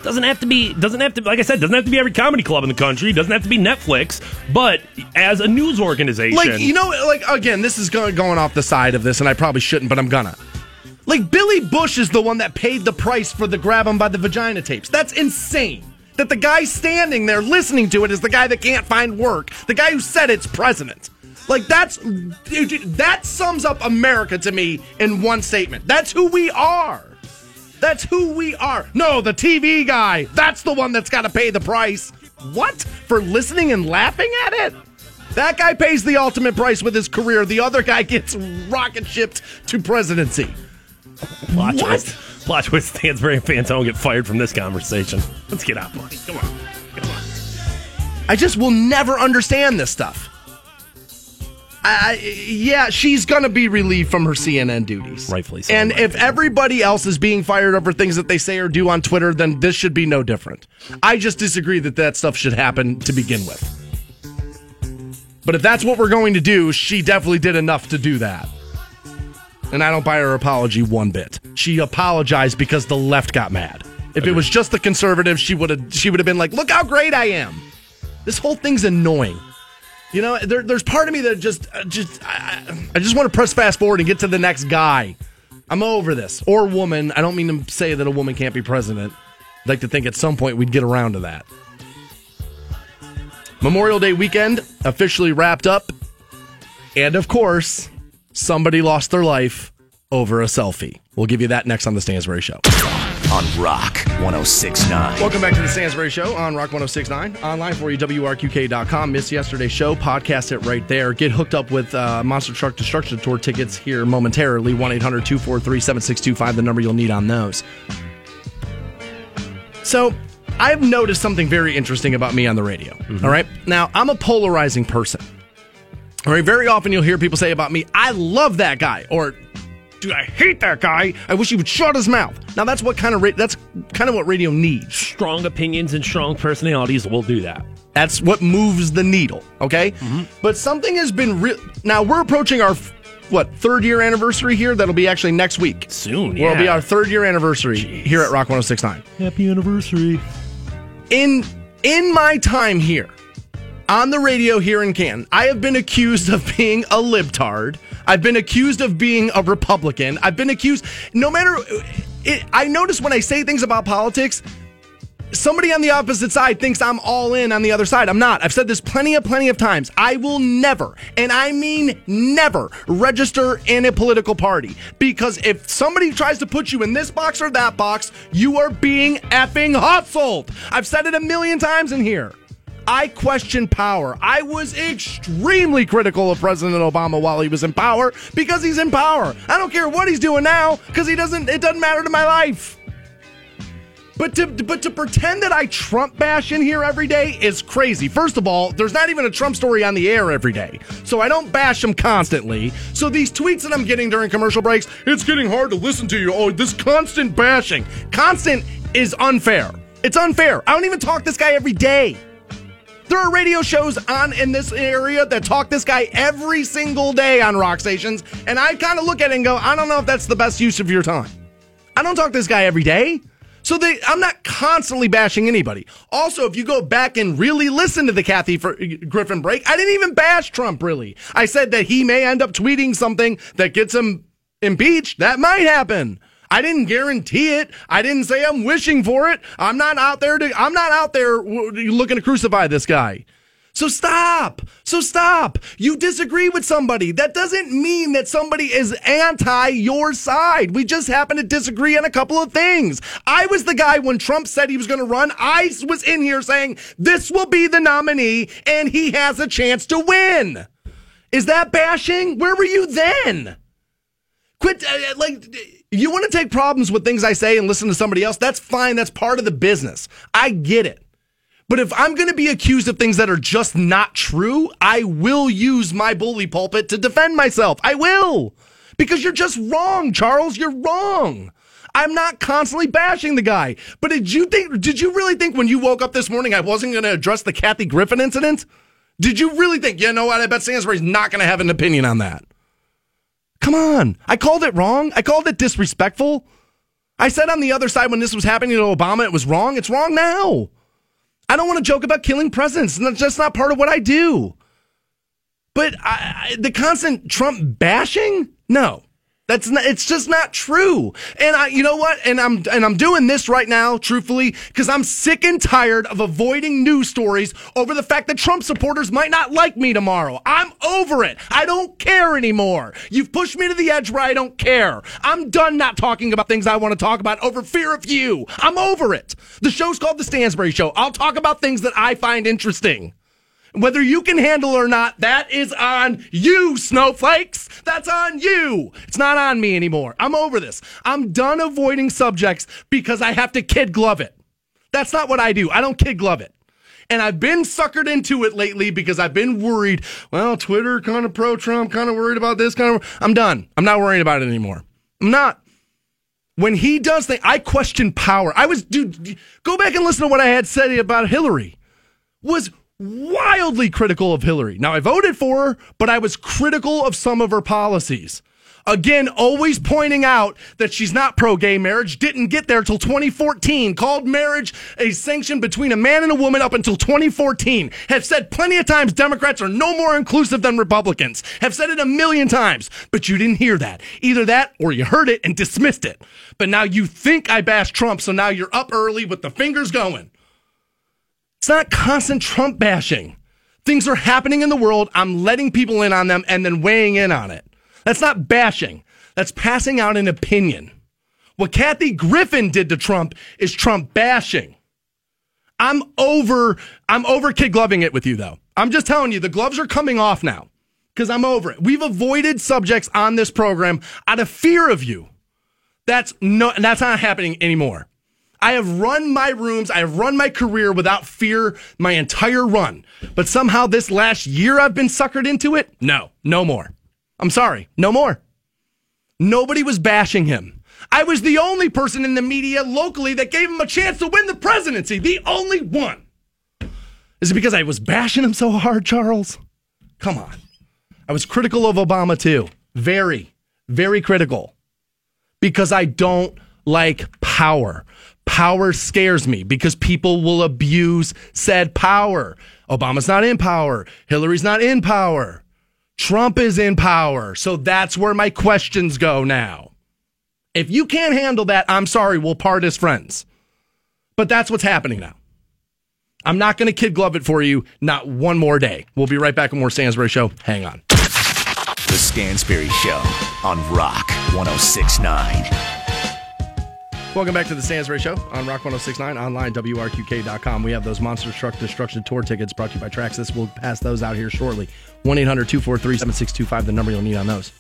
Doesn't have to be. Doesn't have to. Like I said, doesn't have to be every comedy club in the country. Doesn't have to be Netflix. But as a news organization, Like you know, like again, this is going going off the side of this, and I probably shouldn't, but I'm gonna. Like Billy Bush is the one that paid the price for the grab 'em by the vagina tapes. That's insane. That the guy standing there listening to it is the guy that can't find work. The guy who said it's president. Like that's that sums up America to me in one statement. That's who we are. That's who we are. No, the TV guy. That's the one that's got to pay the price. What? For listening and laughing at it? That guy pays the ultimate price with his career. The other guy gets rocket shipped to presidency. Plot What? twist. Plot twist. Stansbury and Fantone get fired from this conversation. Let's get out, buddy. Come on. Come on. I just will never understand this stuff. I, yeah, she's gonna be relieved from her CNN duties, Rightfully so, And if everybody else is being fired over things that they say or do on Twitter, then this should be no different. I just disagree that that stuff should happen to begin with. But if that's what we're going to do, she definitely did enough to do that. And I don't buy her apology one bit. She apologized because the left got mad. If it was just the conservatives, she would have she would have been like, "Look how great I am." This whole thing's annoying. You know, there, there's part of me that just uh, just I, I just want to press fast forward and get to the next guy. I'm over this or woman. I don't mean to say that a woman can't be president. I'd like to think at some point we'd get around to that. Memorial Day weekend officially wrapped up. And of course, somebody lost their life over a selfie. We'll give you that next on the Stansbury Show. On Rock 1069. Welcome back to the Stansbury Show on Rock 1069. Online for you, WRQK.com. Miss yesterday's show, podcast it right there. Get hooked up with uh, Monster Truck Destruction Tour tickets here momentarily. 1 800 243 7625, the number you'll need on those. So I've noticed something very interesting about me on the radio. all right. Now, I'm a polarizing person. All right. Very often you'll hear people say about me, I love that guy, or dude, I hate that guy. I wish he would shut his mouth. Now that's what kind of ra- that's kind of what radio needs. Strong opinions and strong personalities will do that. That's what moves the needle. Okay. Mm-hmm. But something has been real. Now we're approaching our what third year anniversary here. That'll be actually next week. Soon, yeah. Will be our third year anniversary here at Rock 1069. Happy anniversary. in in my time here on the radio here in Canton, I have been accused of being a libtard. I've been accused of being a Republican. I've been accused. No matter, it, I notice when I say things about politics, somebody on the opposite side thinks I'm all in on the other side. I'm not. I've said this plenty of plenty of times. I will never, and I mean never, register in a political party because if somebody tries to put you in this box or that box, you are being effing hustled. I've said it a million times in here. I question power. I was extremely critical of President Obama while he was in power because he's in power. I don't care what he's doing now because he doesn't it doesn't matter to my life. But to but to pretend that I Trump bash in here every day is crazy. First of all, there's not even a Trump story on the air every day. So I don't bash him constantly. So these tweets that I'm getting during commercial breaks, it's getting hard to listen to you. Oh, this constant bashing. Constant is unfair. It's unfair. I don't even talk this guy every day. There are radio shows on in this area that talk this guy every single day on rock stations, and I kind of look at it and go, I don't know if that's the best use of your time. I don't talk this guy every day. So they, I'm not constantly bashing anybody. Also, if you go back and really listen to the Kathy Griffin break, I didn't even bash Trump really. I said that he may end up tweeting something that gets him impeached. That might happen. I didn't guarantee it. I didn't say I'm wishing for it. I'm not out there to, I'm not out there looking to crucify this guy. So stop. So stop. You disagree with somebody. That doesn't mean that somebody is anti your side. We just happen to disagree on a couple of things. I was the guy when Trump said he was going to run. I was in here saying this will be the nominee and he has a chance to win. Is that bashing? Where were you then? Quit, uh, like, if you want to take problems with things I say and listen to somebody else, that's fine. That's part of the business. I get it. But if I'm going to be accused of things that are just not true, I will use my bully pulpit to defend myself. I will. Because you're just wrong, Charles. You're wrong. I'm not constantly bashing the guy. But did you think did you really think when you woke up this morning I wasn't going to address the Kathy Griffin incident? Did you really think, you know what, I bet Stansbury's not going to have an opinion on that? Come on. I called it wrong. I called it disrespectful. I said on the other side when this was happening to Obama, it was wrong. It's wrong now. I don't want to joke about killing presidents. That's just not part of what I do. But I, I, the constant Trump bashing, no, that's not. It's just not true. And I, you know what? And I'm and I'm doing this right now, truthfully, because I'm sick and tired of avoiding news stories over the fact that Trump supporters might not like me tomorrow. I'm over it. I don't care anymore. You've pushed me to the edge where I don't care. I'm done not talking about things I want to talk about over fear of you. I'm over it. The show's called The Stansbury Show. I'll talk about things that I find interesting. Whether you can handle or not, that is on you, snowflakes. That's on you. It's not on me anymore. I'm over this. I'm done avoiding subjects because I have to kid glove it. That's not what I do. I don't kid glove it. And I've been suckered into it lately because I've been worried. Well, Twitter kind of pro Trump, kind of worried about this, kind of. I'm done. I'm not worrying about it anymore. I'm not. When he does things, I question power. I was, dude, go back and listen to what I had said about Hillary. Was wildly critical of Hillary. Now, I voted for her, but I was critical of some of her policies. Again, always pointing out that she's not pro gay marriage, didn't get there till 2014, called marriage a sanction between a man and a woman up until 2014. Have said plenty of times Democrats are no more inclusive than Republicans. Have said it a million times, but you didn't hear that. Either that or you heard it and dismissed it. But now you think I bashed Trump, so now you're up early with the fingers going. It's not constant Trump bashing. Things are happening in the world. I'm letting people in on them and then weighing in on it. That's not bashing. That's passing out an opinion. What Kathy Griffin did to Trump is Trump bashing. I'm over I'm over kid gloving it with you though. I'm just telling you the gloves are coming off now cuz I'm over it. We've avoided subjects on this program out of fear of you. That's no that's not happening anymore. I have run my rooms, I have run my career without fear my entire run. But somehow this last year I've been suckered into it? No, no more. I'm sorry, no more. Nobody was bashing him. I was the only person in the media locally that gave him a chance to win the presidency. The only one. Is it because I was bashing him so hard, Charles? Come on. I was critical of Obama too. Very, very critical. Because I don't like power. Power scares me because people will abuse said power. Obama's not in power. Hillary's not in power. Trump is in power. So that's where my questions go now. If you can't handle that, I'm sorry, we'll part as friends. But that's what's happening now. I'm not going to kid glove it for you, not one more day. We'll be right back with more Stansbury Show. Hang on. The Stansbury Show on Rock 1069. Welcome back to the Stansbury Show on Rock 1069, online, WRQK.com. We have those Monster Truck Destruction Tour tickets brought to you by Traxxas. We'll pass those out here shortly. 1 800 243 7625, the number you'll need on those.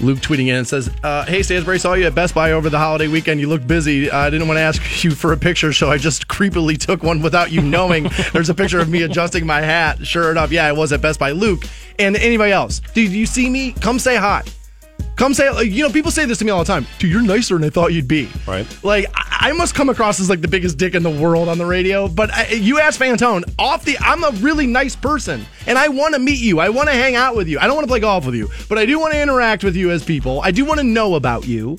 Luke tweeting in and says, uh, Hey, Stansbury, saw you at Best Buy over the holiday weekend. You looked busy. I didn't want to ask (laughs) you for a picture, so I just creepily took one without you knowing. (laughs) There's a picture of me adjusting my hat. Sure enough, yeah, I was at Best Buy. Luke, and anybody else, did you see me? Come say hi. Come say, like, you know, people say this to me all the time. Dude, you're nicer than I thought you'd be. Right. Like, I I must come across as like the biggest dick in the world on the radio. But I, you ask Fantone, off the, I'm a really nice person, and I want to meet you. I want to hang out with you. I don't want to play golf with you, but I do want to interact with you as people. I do want to know about you.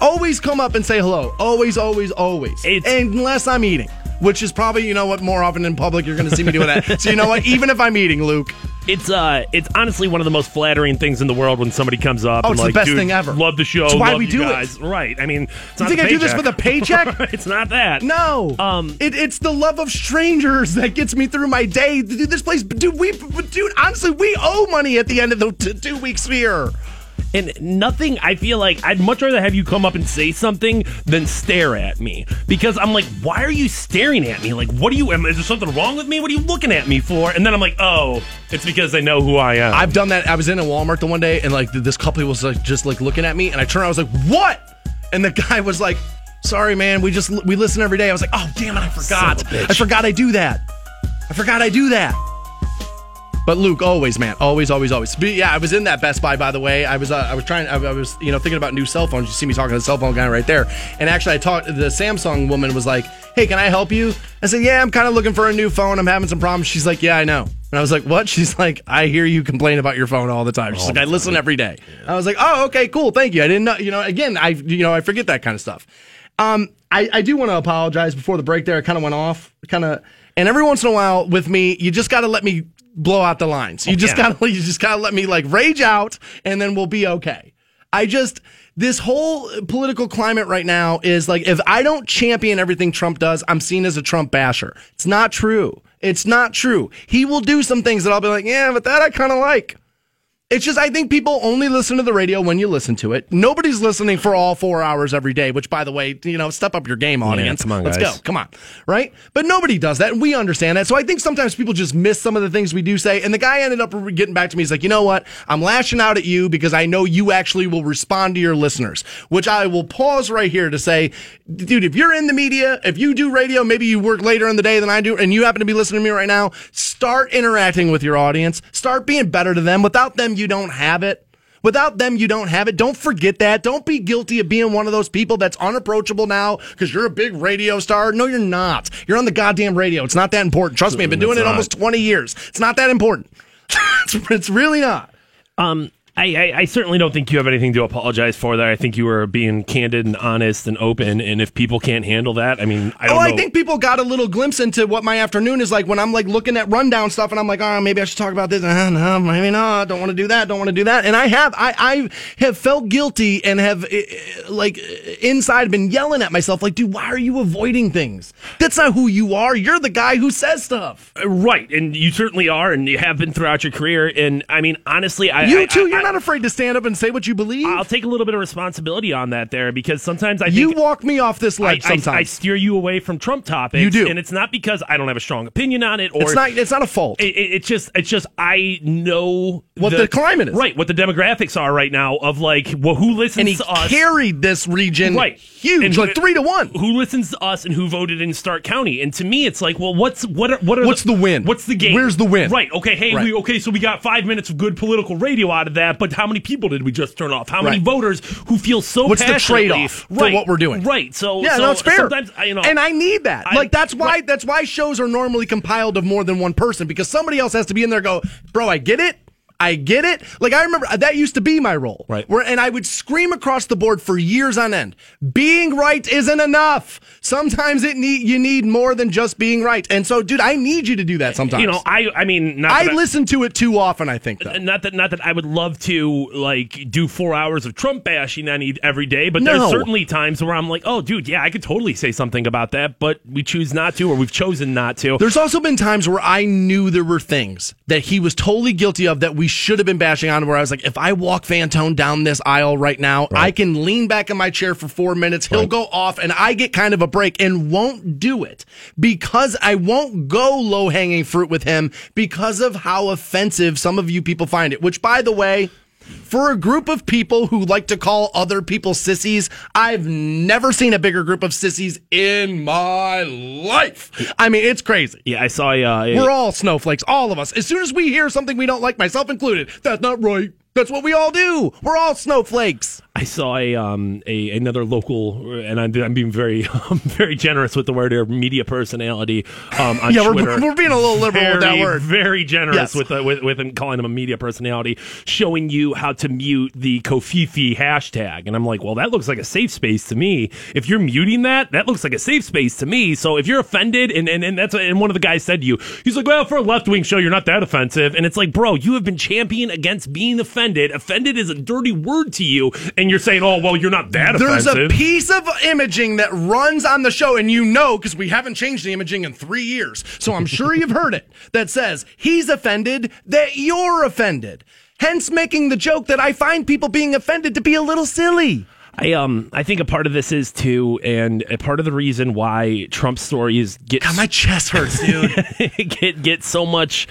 Always come up and say hello. Always, always, always. It's- Unless I'm eating, which is probably, you know what, more often in public you're going to see me doing that. so you know what? (laughs) Even if I'm eating, Luke, It's uh, it's honestly one of the most flattering things in the world when somebody comes up. Oh, and it's the like, best thing ever." Love the show. It's why love we do it. Right. I mean, it's you not think the I do this with a paycheck? (laughs) it's not that. No. Um, it, it's the love of strangers that gets me through my day. Dude, this place, dude, we, dude, honestly, we owe money at the end of the t- two weeks here. And nothing, I feel like I'd much rather have you come up and say something than stare at me. Because I'm like, why are you staring at me? Like, what are you, am, is there something wrong with me? What are you looking at me for? And then I'm like, oh, it's because they know who I am. I've done that. I was in a Walmart the one day, and like this couple was like just like looking at me, and I turned. around, I was like, "What?" And the (laughs) guy was like, "Sorry, man. We just we listen every day." I was like, "Oh, damn it! I forgot. Son of a bitch. I forgot I do that. I forgot I do that." But Luke, always, man, always, always, always. But yeah, I was in that Best Buy, by the way. I was, uh, I was trying, I, I was, you know, thinking about new cell phones. You see me talking to the cell phone guy right there. And actually, I talked. The Samsung woman was like, "Hey, can I help you?" I said, "Yeah, I'm kind of looking for a new phone. I'm having some problems." She's like, "Yeah, I know." And I was like, "What?" (laughs) She's like, "I hear you complain about your phone all the time." She's like, "I listen every day." I was like, "Oh, okay, cool, thank you." I didn't know, you know. Again, I, you know, I forget that kind of stuff. Um, I, I do want to apologize before the break. There, I kind of went off, kind of, and every once in a while with me, you just got to let me blow out the lines. You oh, just yeah. gotta, (laughs) you just gotta let me like rage out, and then we'll be okay. I just this whole political climate right now is like if I don't champion everything Trump does, I'm seen as a Trump basher. It's not true. It's not true. He will do some things that I'll be like, yeah, but that I kind of like. It's just I think people only listen to the radio when you listen to it. Nobody's listening for all four hours every day. Which, by the way, you know, step up your game, audience. come on, Let's guys. go. Come on, right? But nobody does that, and we understand that. So I think sometimes people just miss some of the things we do say. And the guy ended up getting back to me. He's like, you know what? I'm lashing out at you because I know you actually will respond to your listeners. Which I will pause right here to say, dude, if you're in the media, if you do radio, maybe you work later in the day than I do, and you happen to be listening to me right now, start interacting with your audience. Start being better to them. Without them, you don't have it. Without them, you don't have it. Don't forget that. Don't be guilty of being one of those people that's unapproachable now because you're a big radio star. No, you're not. You're on the goddamn radio. It's not that important. Trust me, I've been doing It's it not. almost 20 years. It's not that important. it's, (laughs) it's really not. Um, I, I, I certainly don't think you have anything to apologize for there. I think you were being candid and honest and open. And if people can't handle that, I mean, I don't Oh, know. I think people got a little glimpse into what my afternoon is like when I'm like looking at rundown stuff and I'm like, oh, maybe I should talk about this. Uh, no, maybe not. Don't want to do that. Don't want to do that. And I have, I, I have felt guilty and have uh, uh, like uh, inside been yelling at myself, like, dude, why are you avoiding things? That's not who you are. You're the guy who says stuff. right, and you certainly are, and you have been throughout your career. And I mean, honestly, I You too. I- You're not afraid to stand up and say what you believe. I'll take a little bit of responsibility on that there because sometimes I you walk me off this I, ledge I- sometimes. I steer you away from Trump topics. You do. and it's not because I don't have a strong opinion on it, or it's not. It's not a fault. It, it- it's just, it's just I know What the climate is. right? What the demographics are right now of like, well, who listens and he to us? carried this region Right. huge, And like who- three to one. Who listens to us and who voted in Stark County? And to me, it's like, well, what's what? Are, what are What's the win? What's the game? Where's the win? Right. Okay. Hey. Right. We okay. So we got five minutes of good political radio out of that, but how many people did we just turn off? How many Right. voters who feel so What's the trade-off for right, what we're doing? Right. So Yeah, so no, it's fair. You know, and I need that. I- like that's why right. that's why shows are normally compiled of more than one person because somebody else has to be in there. and Go, bro, I get it. I get it. Like I remember that used to be my role. Right. Where and I would scream across the board for years on end. Being right isn't enough. Sometimes it need you need more than just being right. And so, dude, I need you to do that sometimes. you know, I I mean, not I that listen to it too often. I think though. not that not that I would love to like do four hours of Trump bashing any every day, but No. there's certainly times where I'm like, oh, dude, yeah, I could totally say something about that, but we choose not to, or we've chosen not to. There's also been times where I knew there were things that he was totally guilty of that we should have been bashing on. Where I was like, if I walk Fantone down this aisle right now, I can lean back in my chair for four minutes. He'll go off, and I get kind of a break and won't do it because I won't go low hanging fruit with him because of how offensive some of you people find it. Which, by the way. For a group of people who like to call other people sissies, I've never seen a bigger group of sissies in my life. I mean, it's crazy. yeah, I saw uh, a, We're all snowflakes, all of us. As soon as we hear something we don't like, myself included, that's not right. That's what we all do. We're all snowflakes. I saw a um a another local, and I'm, I'm being very I'm (laughs) very generous with the word here, media personality um on Yeah, we're- we're being a little liberal very, with that word. Very generous Yes. with, uh, with with him calling him a media personality, showing you how to mute the Covfefe hashtag, and I'm like, well, that looks like a safe space to me. If you're muting that, that looks like a safe space to me. So if you're offended, and and, and that's and one of the guys said to you, he's like, well, for a left wing show, you're not that offensive, and it's like, bro, you have been championing against being offended. Offended is a dirty word to you, and you're saying, oh, well, you're not that There's offensive. a piece of imaging that runs on the show, and you know because we haven't changed the imaging in three years. So I'm sure you've heard it that says he's offended that you're offended. Hence making the joke that I find people being offended to be a little silly. I um I think a part of this is too, and a part of the reason why Trump stories get God, my chest hurts, dude. (laughs) get get so much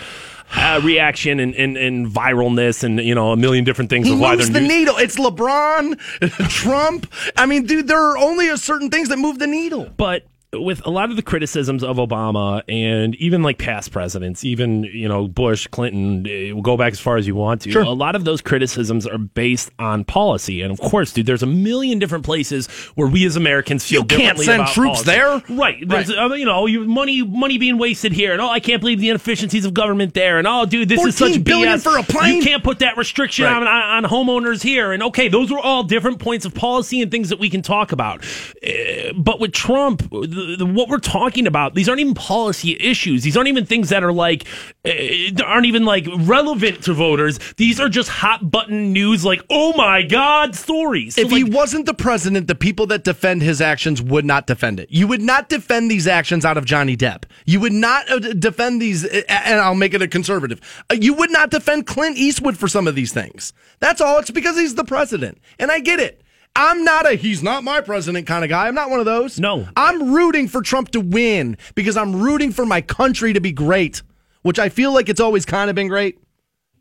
uh, reaction and, and and viralness and you know a million different things He of why moves the new- needle. It's LeBron, (laughs) Trump. I mean, dude, there are only a certain things that move the needle. but with a lot of the criticisms of Obama and even like past presidents, even you know Bush, Clinton, eh, we'll go back as far as you want to. Sure. A lot of those criticisms are based on policy, and of course, dude, there's a million different places where we as Americans feel You can't send troops policy. there. right? There's, uh, you know, you money money being wasted here, and oh, I can't believe the inefficiencies of government there, and oh, dude, this is such 14 billion BS. for a plane? You can't put that restriction Right. on, on on homeowners here, and okay, those are all different points of policy and things that we can talk about. Uh, but with Trump, the, the, what we're talking about, these aren't even policy issues. These aren't even things that are like uh, aren't even like relevant to voters. These are just hot button news, like oh my god, stories. So, If he wasn't the president, the people that defend his actions would not defend it. You would not defend these actions out of Johnny Depp. You would not uh, defend these, uh, and I'll make it a conservative. Uh, You would not defend Clint Eastwood for some of these things. That's all. It's because he's the president. And I get it. I'm not a he's not my president kind of guy. I'm not one of those. No. I'm rooting for Trump to win because I'm rooting for my country to be great, which I feel like it's always kind of been great.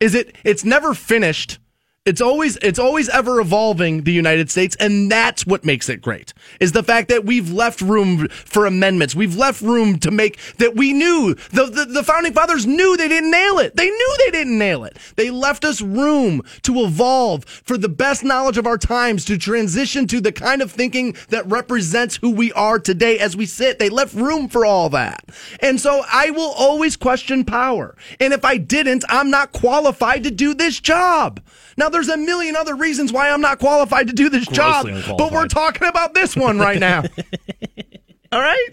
Is it it's never finished. It's always it's always ever evolving the United States and that's what makes it great. Is the fact that we've left room for amendments. We've left room to make that we knew the, the the founding fathers knew they didn't nail it. They knew they didn't nail it. They left us room to evolve for the best knowledge of our times to transition to the kind of thinking that represents who we are today as we sit. They left room for all that. And so I will always question power. And if I didn't, I'm not qualified to do this job. Now, there's a million other reasons why I'm not qualified to do this job, Grossly but we're talking about this one right now. (laughs) All right?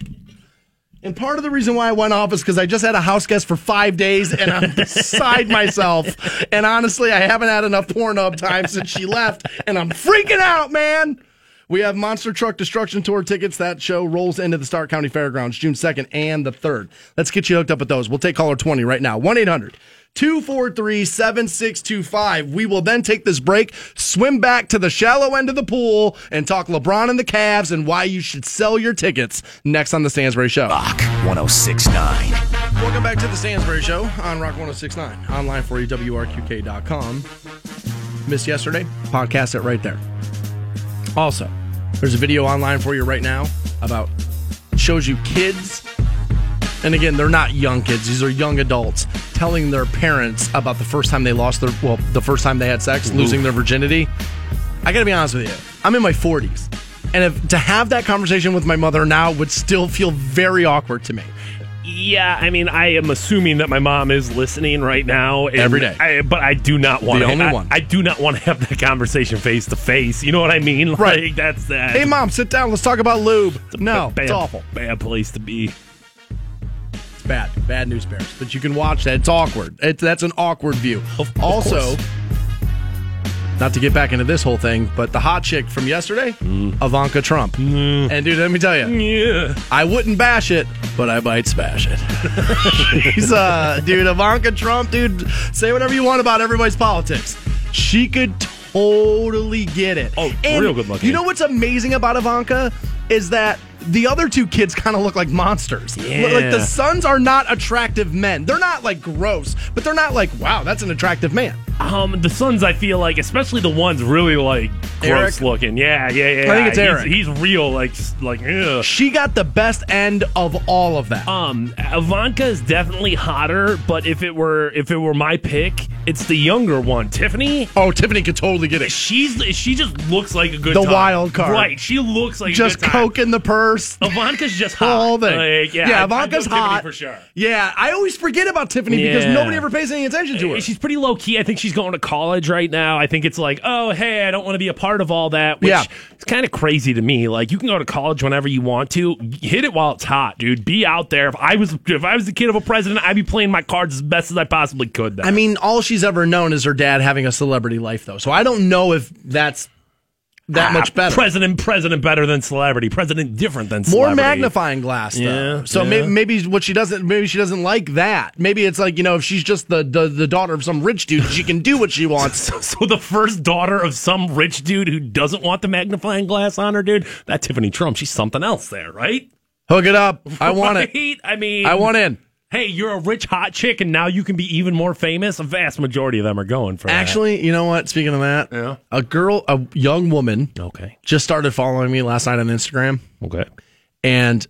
And part of the reason why I went off is because I just had a house guest for five days and I'm (laughs) beside myself. And honestly, I haven't had enough Pornhub time since she left. And I'm freaking out, man. We have Monster Truck Destruction Tour tickets. That show rolls into the Stark County Fairgrounds June 2nd and the 3rd. Let's get you hooked up with those. We'll take caller 20 right now. 1 800 243 7625. We will then take this break, swim back to the shallow end of the pool, and talk LeBron and the Cavs and why you should sell your tickets next on The Stansbury Show. Rock 1069. Welcome back to The Stansbury Show on Rock 1069. Online for you, WRQK.com. Missed yesterday? Podcast it right there. Also, there's a video online for you right now about shows you kids and again, they're not young kids; these are young adults telling their parents about the first time they lost their well, the first time they had sex, losing their virginity. I got to be honest with you. I'm in my 40s, and if to have that conversation with my mother now would still feel very awkward to me. Yeah, I mean, I am assuming that my mom is listening right now Every day. I, but I do not want The to, only I, one. I do not want to have that conversation face to face. You know what I mean? (laughs) Right. Like, that's that. Hey, mom, sit down. Let's talk about lube. No, bad, it's awful. Bad place to be. Bad. Bad news bears. But you can watch that. It's awkward. It's that's an awkward view. Of- of also, course. not to get back into this whole thing, but the hot chick from yesterday, Ivanka Trump. And dude, let me tell you, Yeah. I wouldn't bash it, but I might smash it. (laughs) She's uh dude, Ivanka Trump, dude, say whatever you want about everybody's politics. She could totally get it. Oh, And real good looking. You know what's amazing about Ivanka is that the other two kids kind of look like monsters. Yeah. Like the sons are not attractive men. They're not like gross, but they're not like, wow, that's an attractive man. Um, the sons, I feel like, especially the ones really like gross Eric? looking. Yeah, yeah, yeah. I think it's He's- Eric. He's, real, like, like, yeah. She got the best end of all of that. Um, Ivanka is definitely hotter, but if it were if it were my pick, it's the younger one, Tiffany. oh, Tiffany could totally get it. She's she just looks like a good The time. wild card. right? She looks like Just a good time. coke in the purse. (laughs) Ivanka's just hot. thing. Like, yeah, I Ivanka's know Tiffany hot for sure. Yeah, I always forget about Tiffany because nobody ever pays any attention to her. She's pretty low key. I think she's going to college right now. I think it's like, oh, hey, I don't want to be a part of all that. Which Yeah. it's kind of crazy to me. Like, you can go to college whenever you want to. Hit it while it's hot, dude. Be out there. If I was if I was the kid of a president, I'd be playing my cards as best as I possibly could. Then. I mean, all she's ever known is her dad having a celebrity life, though. So I don't know if that's that Ah, much better. President, president better than celebrity. President different than More magnifying glass, though. Yeah, so yeah. Maybe, maybe what she doesn't, maybe she doesn't like that. Maybe it's like you know, if she's just the the, the daughter of some rich dude, she can do what she wants. (laughs) So the first daughter of some rich dude who doesn't want the magnifying glass on her, dude, that Tiffany Trump, she's something else there, right? Hook it up. I want it. (laughs) Right? I mean, I want in. Hey, you're a rich hot chick, and now you can be even more famous. A vast majority of them are going for that. Actually, you know what? Speaking of that, Yeah. a girl, a young woman, Okay. just started following me last night on Instagram. Okay. And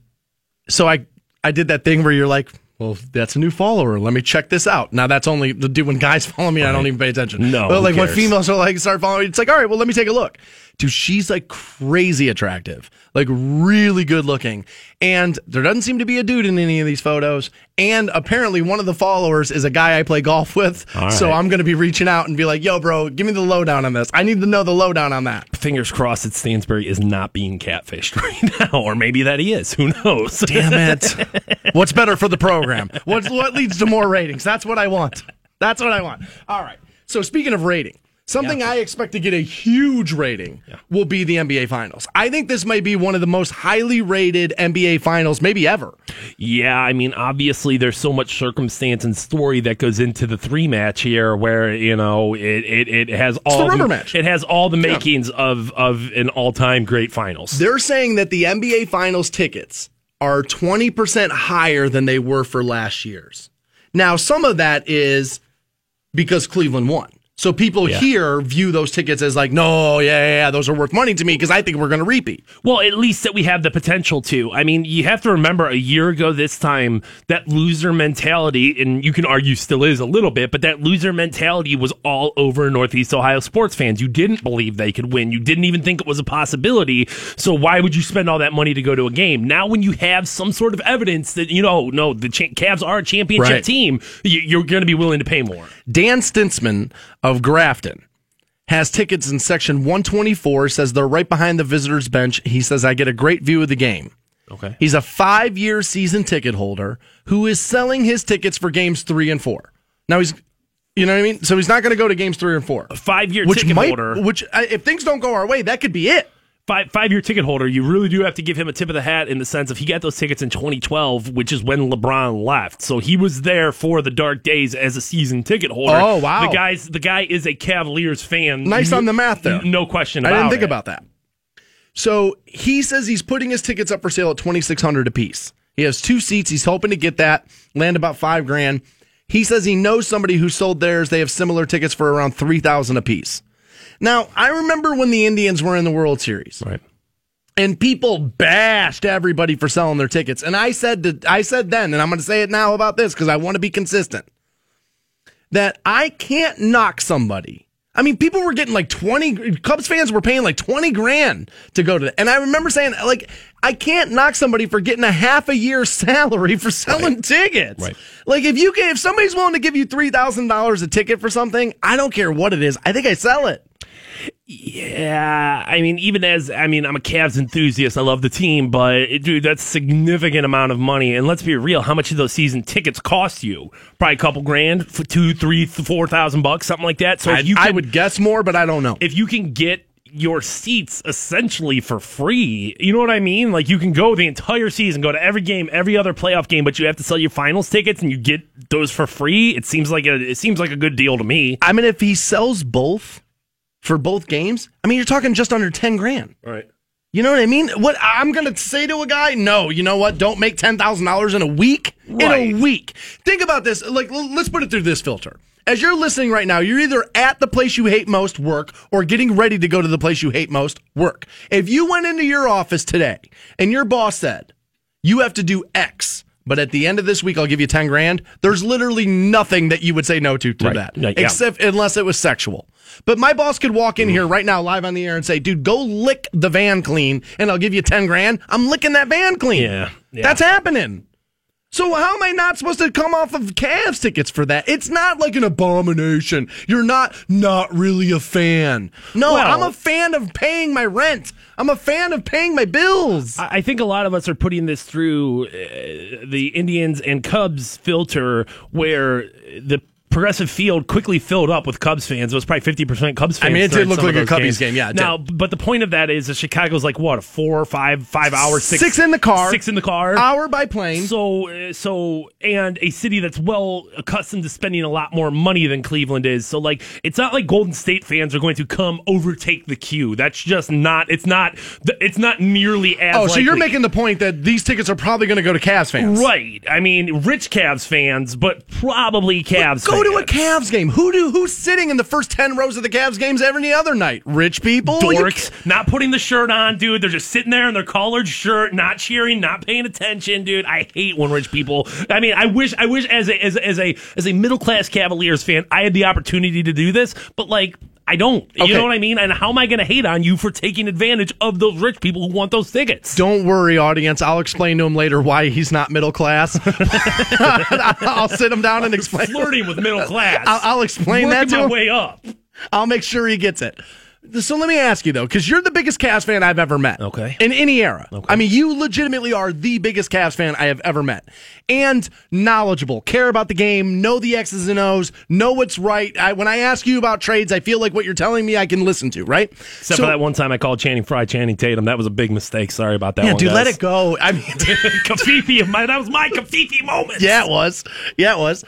so I I did that thing where you're like, well, that's a new follower. Let me check this out. Now that's only the dude when guys (laughs) follow me, I don't even pay attention. No, but like when females are like start following, me, it's like, all right, well, let me take a look. Dude, she's like crazy attractive, like really good looking, and there doesn't seem to be a dude in any of these photos. And apparently, one of the followers is a guy I play golf with. All So. I'm gonna be reaching out and be like, yo, bro, give me the lowdown on this. I need to know the lowdown on that. Fingers crossed that Stansbury is not being catfished (laughs) right now, or maybe that he is. Who knows? (laughs) Damn it. What's better for the program? What's, what leads to more ratings? That's what I want. That's what I want. All right. So, speaking of rating, something I expect to get a huge rating will be the NBA Finals. I think this might be one of the most highly rated NBA Finals, maybe ever. Yeah, I mean, obviously, there's so much circumstance and story that goes into the three match here, where you know it it, it has all the rubber match. It has all the makings of of an all time great finals. They're saying that the NBA Finals tickets are 20% higher than they were for last year's. Now, some of that is because Cleveland won. So people Yeah. here view those tickets as like, no, yeah, yeah, yeah, those are worth money to me because I think we're going to repeat. Well, at least that we have the potential to. I mean, you have to remember a year ago this time, that loser mentality, and you can argue still is a little bit, but that loser mentality was all over Northeast Ohio sports fans. You didn't believe they could win. You didn't even think it was a possibility. So why would you spend all that money to go to a game? Now, when you have some sort of evidence that, you know, no, the cha- Cavs are a championship Right. team, you, you're going to be willing to pay more. Dan Stinsman of Grafton has tickets in section 124. Says they're right behind the visitors bench. He says I get a great view of the game. Okay. He's a five year season ticket holder who is selling his tickets for games three and four. Now he's, you know what I mean? So he's not going to go to games three and four. Five year ticket might, holder. which if things don't go our way, that could be it. Five five year ticket holder, you really do have to give him a tip of the hat in the sense of he got those tickets in 2012, which is when LeBron left. So he was there for the dark days as a season ticket holder. Oh, wow. The guys, the guy is a Cavaliers fan. Nice on the math there. No question. I didn't think it. about that. So he says he's putting his tickets up for sale at twenty six hundred a piece. He has two seats. He's hoping to get that, land about five grand. He says he knows somebody who sold theirs. They have similar tickets for around three thousand a piece. Now I remember when the Indians were in the World Series, Right. and people bashed everybody for selling their tickets. And I said to, I said then, and I'm going to say it now about this because I want to be consistent. That I can't knock somebody. I mean, people were getting like 20 Cubs fans were paying like 20 grand to go to that. And I remember saying like I can't knock somebody for getting a half a year's (laughs) salary for selling tickets. Right. Like if you can if somebody's willing to give you $3,000 a ticket for something, I don't care what it is. I think I sell it. Yeah, I mean, even as I mean, I'm a Cavs enthusiast. I love the team, but dude, that's a significant amount of money. And let's be real, how much do those season tickets cost you? Probably a couple grand, for two, three, four thousand bucks, something like that. So I, if you I would guess more, but I don't know. if you can get your seats essentially for free, you know what I mean? Like you can go the entire season, go to every game, every other playoff game, but you have to sell your finals tickets and you get those for free. It seems like a it seems like a good deal to me. I mean, if he sells both for both games, I mean, you're talking just under 10 grand. Right. You know what I mean? What I'm going to say to a guy, no, you know what? Don't make $10,000 in a week. In a week. Think about this. Like, let's put it through this filter. As you're listening right now, you're either at the place you hate most, work, or getting ready to go to the place you hate most, work. If you went into your office today and your boss said, you have to do X, but at the end of this week, I'll give you 10 grand, there's literally nothing that you would say no to to Right. that. Yeah, yeah. Except unless it was sexual. But my boss could walk in mm. here right now, live on the air, and say, dude, go lick the van clean, and I'll give you 10 grand. I'm licking that van clean. Yeah, yeah. That's happening. So how am I not supposed to come off of Cavs tickets for that? It's not like an abomination. You're not not really a fan. No, Well- I'm a fan of paying my rent. I'm a fan of paying my bills. I think a lot of us are putting this through uh, the Indians and Cubs filter, where the progressive field quickly filled up with Cubs fans. It was probably fifty percent Cubs fans. I mean, it did look like a Cubbies games. game, yeah, it Now, did. but the point of that is that Chicago's like what a four, five, five hours, six, Six in the car. six in the car, Hour by plane. So, uh, so, and a city that's well accustomed to spending a lot more money than Cleveland is. So, like, it's not like Golden State fans are going to come overtake the Q. That's just not. It's not. It's not nearly as. oh, so you're making the point that these tickets are probably going to go to Cavs fans. Right. I mean, rich Cavs fans, but probably Cavs. Go to a. Cavs game. Who do who's sitting in the first ten rows of the Cavs games every other night? Rich people. You Dorks, not putting the shirt on, dude. They're just sitting there in their collared shirt, not cheering, not paying attention, dude. I hate when rich people. I mean, I wish, I wish as a as, a- as a as a middle class Cavaliers fan, I had the opportunity to do this, but like. I don't. You know what I mean? And how am I going to hate on you for taking advantage of those rich people who want those tickets? Don't worry, audience. I'll explain to him later why he's not middle class. (laughs) I'll sit him down and explain. Flirting with middle class. I'll, I'll explain that to my him. way up. I'll make sure he gets it. So let me ask you though, because you're the biggest Cavs fan I've ever met. Okay. In any era. Okay. I mean, you legitimately are the biggest Cavs fan I have ever met. And knowledgeable, care about the game, know the X's and O's, know what's right. I, when I ask you about trades, I feel like what you're telling me I can listen to, right? Except for that one time I called Channing Frye Channing Tatum. That was a big mistake. Sorry about that Yeah, one. dude, let it go. I mean, (laughs) Covfefe, my, that was my Covfefe moment. yeah, it was. Yeah, it was.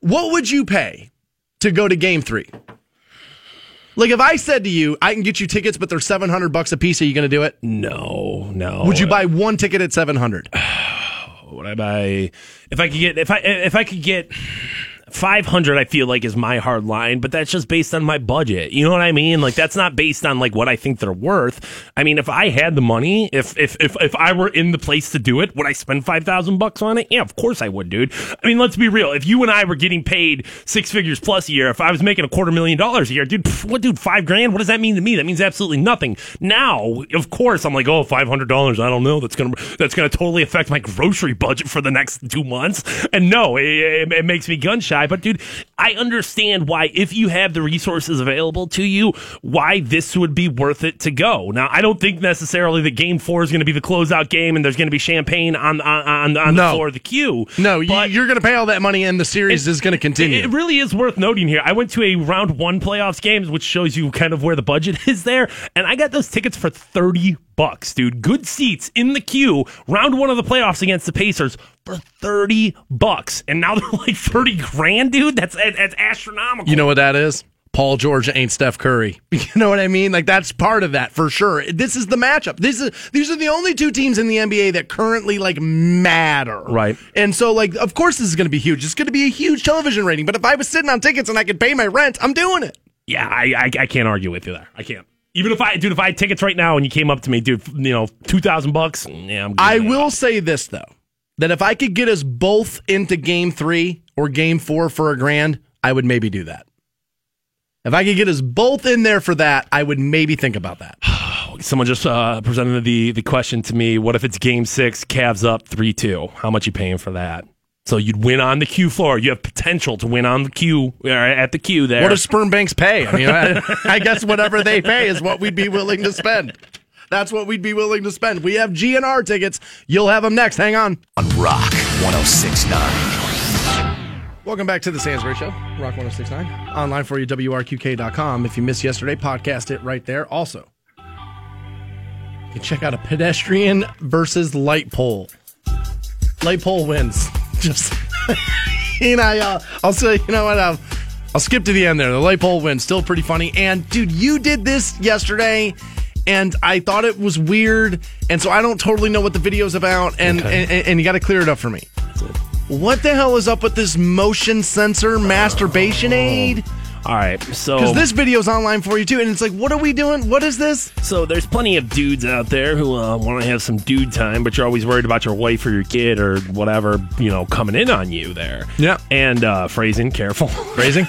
What would you pay to go to game three? Like if I said to you, I can get you tickets, but they're seven hundred bucks a piece. Are you going to do it? No, no. Would you buy one ticket at seven hundred? (sighs) Would I buy? If I could get, if I if I could get. 500 I feel like is my hard line, but that's just based on my budget. You know what I mean? Like that's not based on like what I think they're worth. I mean, if I had the money, if if if, if I were in the place to do it, would I spend 5,000 bucks on it? Yeah, of course I would, dude. I mean, let's be real. If you and I were getting paid six figures plus a year, if I was making a quarter million dollars a year, dude, pff, what dude, 5 grand? What does that mean to me? That means absolutely nothing. Now, of course, I'm like, "Oh, $500, I don't know. That's going to that's going to totally affect my grocery budget for the next 2 months." And no, it, it, it makes me gun shy guy, but dude, I understand why if you have the resources available to you, why this would be worth it to go. Now, I don't think necessarily that Game Four is going to be the closeout game, and there's going to be champagne on on on, on the floor of the Q. No, but you're going to pay all that money, and the series is going to continue. it really is worth noting here. I went to a round one playoffs games, which shows you kind of where the budget (laughs) is there, and I got those tickets for thirty bucks, dude. Good seats in the Q. Round one of the playoffs against the Pacers for thirty bucks, and now they're like thirty grand, dude. That's that's astronomical. You know what that is? Paul George ain't Steph Curry. (laughs) You know what I mean? Like that's part of that for sure. This is the matchup. This is these are the only two teams in the NBA that currently like matter. Right. And so like of course this is going to be huge. It's going to be a huge television rating, but if I was sitting on tickets and I could pay my rent, I'm doing it. yeah, I, I I can't argue with you there. I can't. Even if I, dude, if I had tickets right now and you came up to me, dude, you know, two thousand bucks, yeah, I'm. I will say this though, that if I could get us both into game 3 or game 4 for a grand, I would maybe do that. If I could get us both in there for that, I would maybe think about that. (sighs) Someone just uh, presented the the question to me. What if it's Game Six, Cavs up three two? How much you paying for that? So you'd win on the Q floor. You have potential to win on the Q at the Q there. What do sperm banks pay? I mean, I, I guess whatever they pay is what we'd be willing to spend. That's what we'd be willing to spend. We have GNR tickets. You'll have them next. Hang on. On Rock 1069. Welcome back to the Stansbury Show, Rock 1069. Online for you, WRQK.com. If you missed yesterday, podcast it right there. Also, you can check out a pedestrian versus light pole. Light pole wins. (laughs) Just, (laughs) you know, uh, I'll say, you know what? I'll, I'll skip to the end there. The light pole wins. Still pretty funny. And, dude, you did this yesterday. And I thought it was weird, and so I don't totally know what the video's about, and and, and you got to clear it up for me. What the hell is up with this motion sensor masturbation aid? All right, so Because this video's online for you too, and it's like, what are we doing? What is this? so there's plenty of dudes out there who uh, want to have some dude time, but you're always worried about your wife or your kid or whatever you know coming in on you there. Yeah. and uh, phrasing, careful, (laughs) Phrasing?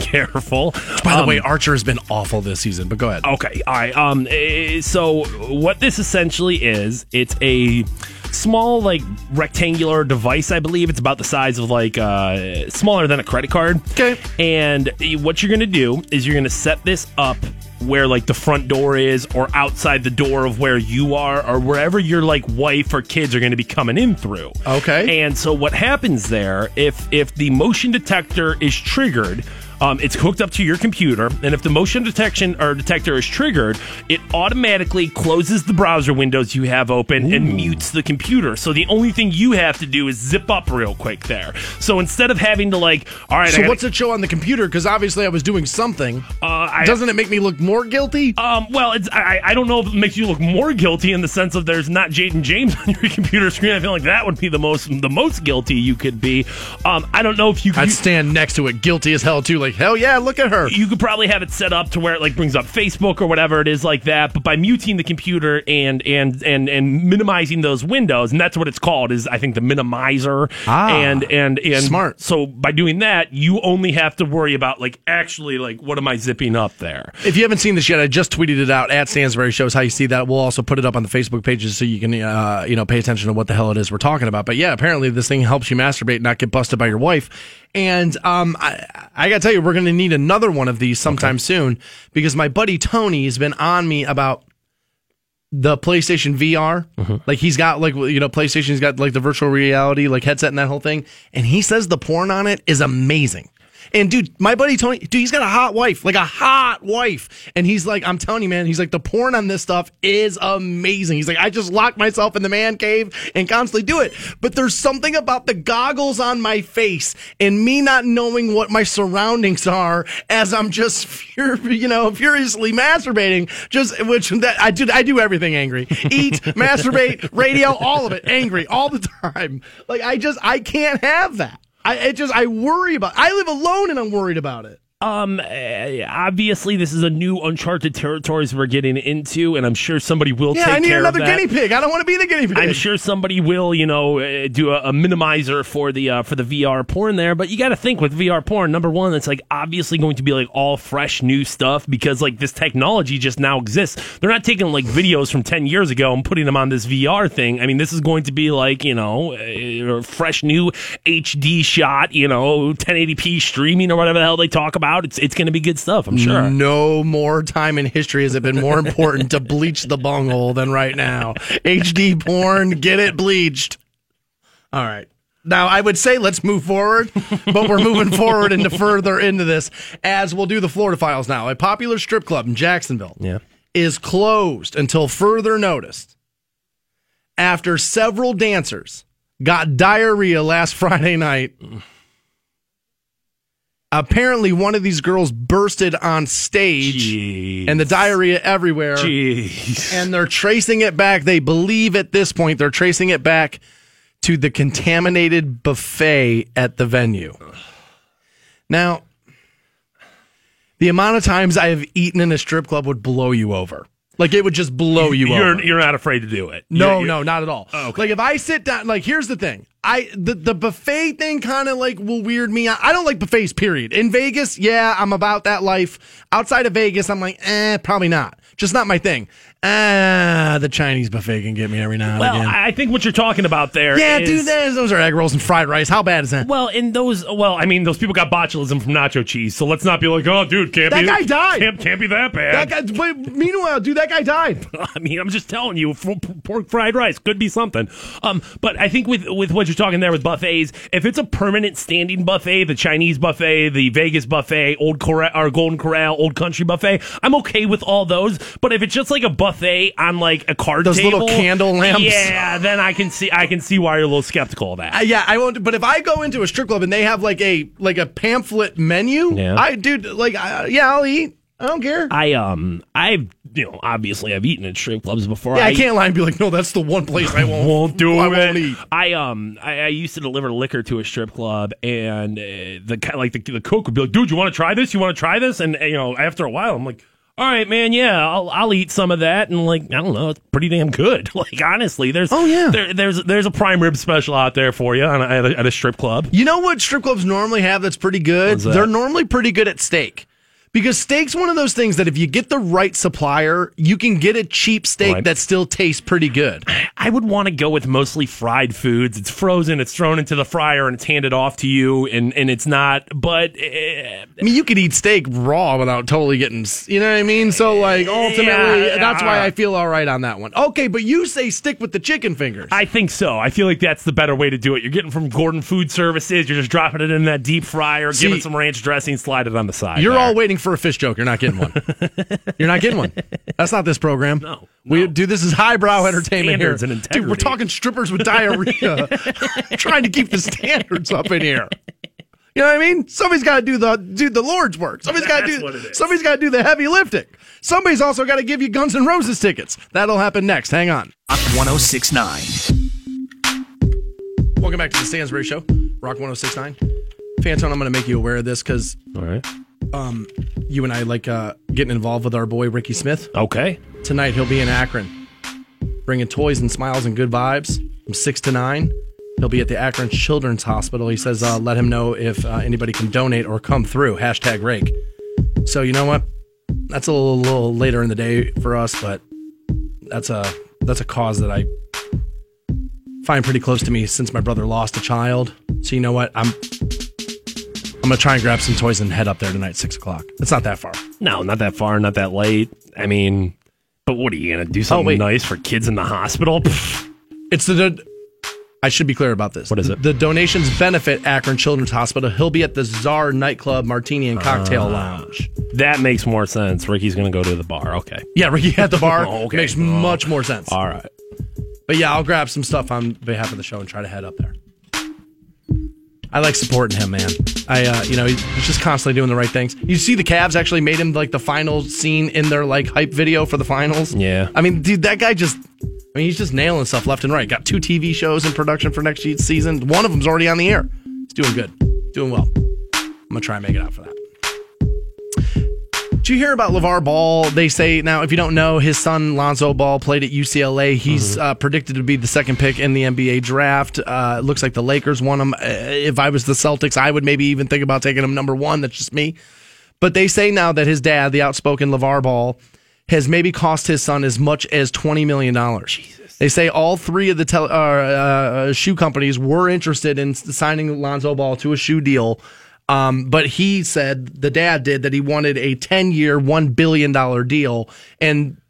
careful. By the Um, way, Archer has been awful this season, but go ahead. Okay, all right. Um, eh, so what this essentially is, it's a small, like rectangular device. I believe it's about the size of like uh, smaller than a credit card. Okay. And what you're gonna do is you're gonna set this up where like the front door is or outside the door of where you are or wherever your like wife or kids are going to be coming in through Okay. and so what happens there, if if the motion detector is triggered, um, it's hooked up to your computer, and if the motion detection or detector is triggered, it automatically closes the browser windows you have open and mutes the computer. So the only thing you have to do is zip up real quick there. So instead of having to like, all right, So gotta- what's it show on the computer? Because obviously I was doing something. uh, I, Doesn't it make me look more guilty? um, well, it's I, I don't know if it makes you look more guilty in the sense of there's not Jaden James (laughs) on your computer screen. I feel like that would be the most the most guilty you could be. Um, I don't know if you I'd you, stand next to it, guilty as hell too. Like hell yeah, look at her. you could probably have it set up to where it like brings up Facebook or whatever it is like that. But by muting the computer and and and and minimizing those windows, and that's what it's called is I think the minimizer. Ah, and and and smart. So by doing that, you only have to worry about like actually like what am I zipping up there? If you haven't seen this yet, I just tweeted it out at Stansbury Shows. How you see that? We'll also put it up on the Facebook pages so you can, uh, you know, pay attention to what the hell it is we're talking about. But yeah, apparently this thing helps you masturbate, and not get busted by your wife. And um, I, I gotta tell you, we're gonna need another one of these sometime soon because my buddy Tony has been on me about the PlayStation VR. Like he's got like you know PlayStation's got like the virtual reality like headset and that whole thing, and he says the porn on it is amazing. And dude, my buddy Tony, dude, he's got a hot wife, like a hot wife. And he's like, I'm telling you, man, he's like, the porn on this stuff is amazing. He's like, I just lock myself in the man cave and constantly do it. But there's something about the goggles on my face and me not knowing what my surroundings are as I'm just, (laughs) you know, furiously masturbating. Just which that I do, I do everything angry. Eat, (laughs) masturbate, radio, all of it angry all the time. Like I just, I can't have that. I it just I worry about. I live alone and I'm worried about it. Um, eh, obviously, this is a new uncharted territories we're getting into, and I'm sure somebody will Yeah, I need another guinea pig. I don't want to be the guinea pig. I'm sure somebody will, you know, uh, do a, a minimizer for the uh, for the VR porn there. But you got to think with VR porn, number one, it's like obviously going to be like all fresh new stuff because like this technology just now exists. They're not taking like videos from ten years ago and putting them on this VR thing. I mean, this is going to be like you know, a fresh new HD shot, you know, 1080p streaming or whatever the hell they talk about. It's it's going to be good stuff. I'm sure. No more time in history has it been more important to bleach the bunghole than right now. HD porn, get it bleached. All right. Now, I would say let's move forward, but we're moving forward into further into this as we'll do the Florida Files now. A popular strip club in Jacksonville Yeah. is closed until further notice after several dancers got diarrhea last Friday night. Apparently, one of these girls bursted on stage Jeez. and the diarrhea everywhere. Jeez. And they're tracing it back. They believe at this point they're tracing it back to the contaminated buffet at the venue. Now, the amount of times I have eaten in a strip club would blow you over. Like it would just blow you You're over. you're not afraid to do it. No, You're- no, you're- not at all. Oh, okay. Like if I sit down, like here's the thing. I the, the buffet thing kind of like will weird me out. I don't like buffets. Period. In Vegas, yeah, I'm about that life. Outside of Vegas, I'm like, eh, probably not. Just not my thing. Ah, the Chinese buffet can get me every now and Well, again. I think what you're talking about there yeah, is- dude, those, those are egg rolls and fried rice. How bad is that? Well, in those, well, I mean, those people got botulism from nacho cheese, so let's not be like, oh, dude, can't That be guy died. Can't, can't be that bad. that guy. But meanwhile, dude, that guy died. (laughs) I mean, I'm just telling you, pork fried rice could be something. Um, but I think with with what you're talking there with buffets, if it's a permanent standing buffet, the Chinese buffet, the Vegas buffet, Old Corral or Golden Corral, Old Country buffet, I'm okay with all those. But if it's just like a buffet on like a card Those table, little candle lamps. yeah, then I can see I can see why you're a little skeptical of that. Uh, yeah, I won't. But if I go into a strip club and they have like a like a pamphlet menu, Yeah. I dude, like, I, yeah, I'll eat. I don't care. I um I've you know obviously I've eaten at strip clubs before. Yeah, I, can't lie and be like, no, that's the one place I won't, won't do I it. won't eat. I um I, I used to deliver liquor to a strip club, and uh, the kind like the, the cook would be like, "Dude, you want to try this? You want to try this?" And uh, you know, after a while, I'm like. All right, man. Yeah, I'll I'll eat some of that, and like I don't know, it's pretty damn good. (laughs) Like honestly, there's Oh, yeah. there, there's there's a prime rib special out there for you at, a, at a strip club. You know what strip clubs normally have that's pretty good? That? They're normally pretty good at steak. Because steak's one of those things that if you get the right supplier, you can get a cheap steak Right. that still tastes pretty good. I would want to go with mostly fried foods. It's frozen, it's thrown into the fryer, and it's handed off to you, and and it's not. But uh, I mean, you could eat steak raw without totally getting, you know what I mean? So, like, ultimately, Yeah, that's why. I feel all right on that one. Okay, but you say stick with the chicken fingers. I think so. I feel like that's the better way to do it. You're getting from Gordon Food Services. You're just dropping it in that deep fryer, See- giving some ranch dressing, slide it on the side. You're there. all waiting for a fish joke. You're not getting one. You're not getting one. That's not this program. No, We no. do this is highbrow entertainment Standards here. and Dude, we're talking strippers with diarrhea. (laughs) trying to keep the standards up in here. You know what I mean? Somebody's got to do the do the Lord's work. Somebody's got to That's do what it is. somebody's got to do the heavy lifting. Somebody's also got to give you Guns N' Roses tickets. That'll happen next. Hang on. 1069. Welcome back to the Stansbury Show, Rock 1069. Fantone, I'm going to make you aware of this because All right. You and I like uh, getting involved with our boy Ricky Smith. Okay. Tonight he'll be in Akron, bringing toys and smiles and good vibes from six to nine. He'll be at the Akron Children's Hospital. He says, uh, "Let him know if uh, anybody can donate or come through." Hashtag rake. So you know what? That's a little, little later in the day for us, but that's a that's a cause that I find pretty close to me since my brother lost a child. So you know what? I'm I'm gonna try and grab some toys and head up there tonight, six o'clock. It's not that far. No, not that far, not that late. I mean, but what are you gonna do? Something wait. nice for kids in the hospital? Pfft. (laughs) It's the. I should be clear about this. What is it? The donations benefit Akron Children's Hospital. He'll be at the Czar nightclub, Martini and Cocktail Ah. Lounge. that makes more sense. Ricky's gonna go to the bar. Okay. Yeah, Ricky at the (laughs) bar Oh, okay. makes Oh. much more sense. All right. But yeah, I'll grab some stuff on behalf of the show and try to head up there. I like supporting him, man. I, uh, you know, he's just constantly doing the right things. You see, the Cavs actually made him like the final scene in their like hype video for the finals. Yeah. I mean, dude, that guy just. I mean, he's just nailing stuff left and right. Got two TV shows in production for next season. One of them's already on the air. He's doing good, doing well. I'm gonna try and make it out for that. You hear about LeVar Ball? They say now, if you don't know, his son Lonzo Ball played at UCLA. He's uh, predicted to be the second pick in the NBA draft. Uh, it looks like the Lakers won him. Uh, if I was the Celtics, I would maybe even think about taking him number one. That's just me. But they say now that his dad, the outspoken LeVar Ball, has maybe cost his son as much as $20 million. They say all three of the tel- uh, uh, shoe companies were interested in signing Lonzo Ball to a shoe deal. Um, but he said, the dad did, that he wanted a 10 year, $1 billion deal. And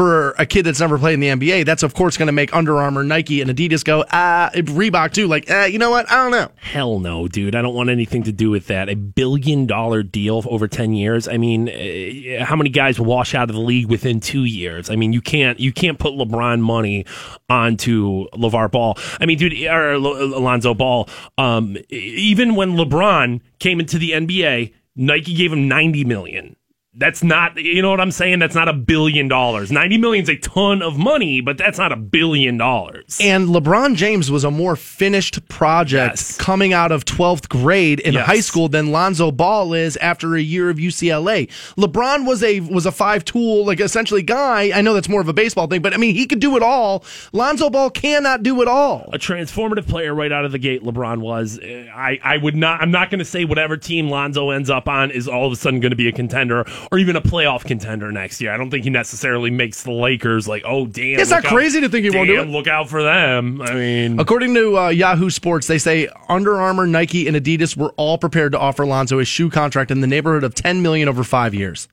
for a kid that's never played in the NBA, that's of course going to make Under Armour, Nike, and Adidas go, ah, Reebok too. Like, ah, you know what? I don't know. Hell no, dude. I don't want anything to do with that. A billion dollar deal over 10 years. I mean, uh, how many guys wash out of the league within two years? I mean, you can't, you can't put LeBron money onto LeVar Ball. I mean, dude, or Alonzo Ball. Um, even when LeBron came into the NBA, Nike gave him 90 million. That's not, you know what I'm saying? That's not a billion dollars. 90 million is a ton of money, but that's not a billion dollars. And LeBron James was a more finished project Yes. coming out of 12th grade in Yes. high school than Lonzo Ball is after a year of UCLA. LeBron was a was a five tool like essentially guy. I know that's more of a baseball thing, but I mean he could do it all. Lonzo Ball cannot do it all. a transformative player right out of the gate. LeBron was. Uh, I I would not. I'm not going to say whatever team Lonzo ends up on is all of a sudden going to be a contender or even a playoff contender next year. I don't think he necessarily makes the Lakers like, oh damn. It's not out- crazy to think he won't do it. Look out for them. I mean, According to uh, Yahoo Sports, they say Under Armour, Nike, and Adidas were all prepared to offer Lonzo a shoe contract in the neighborhood of 10 million over five years.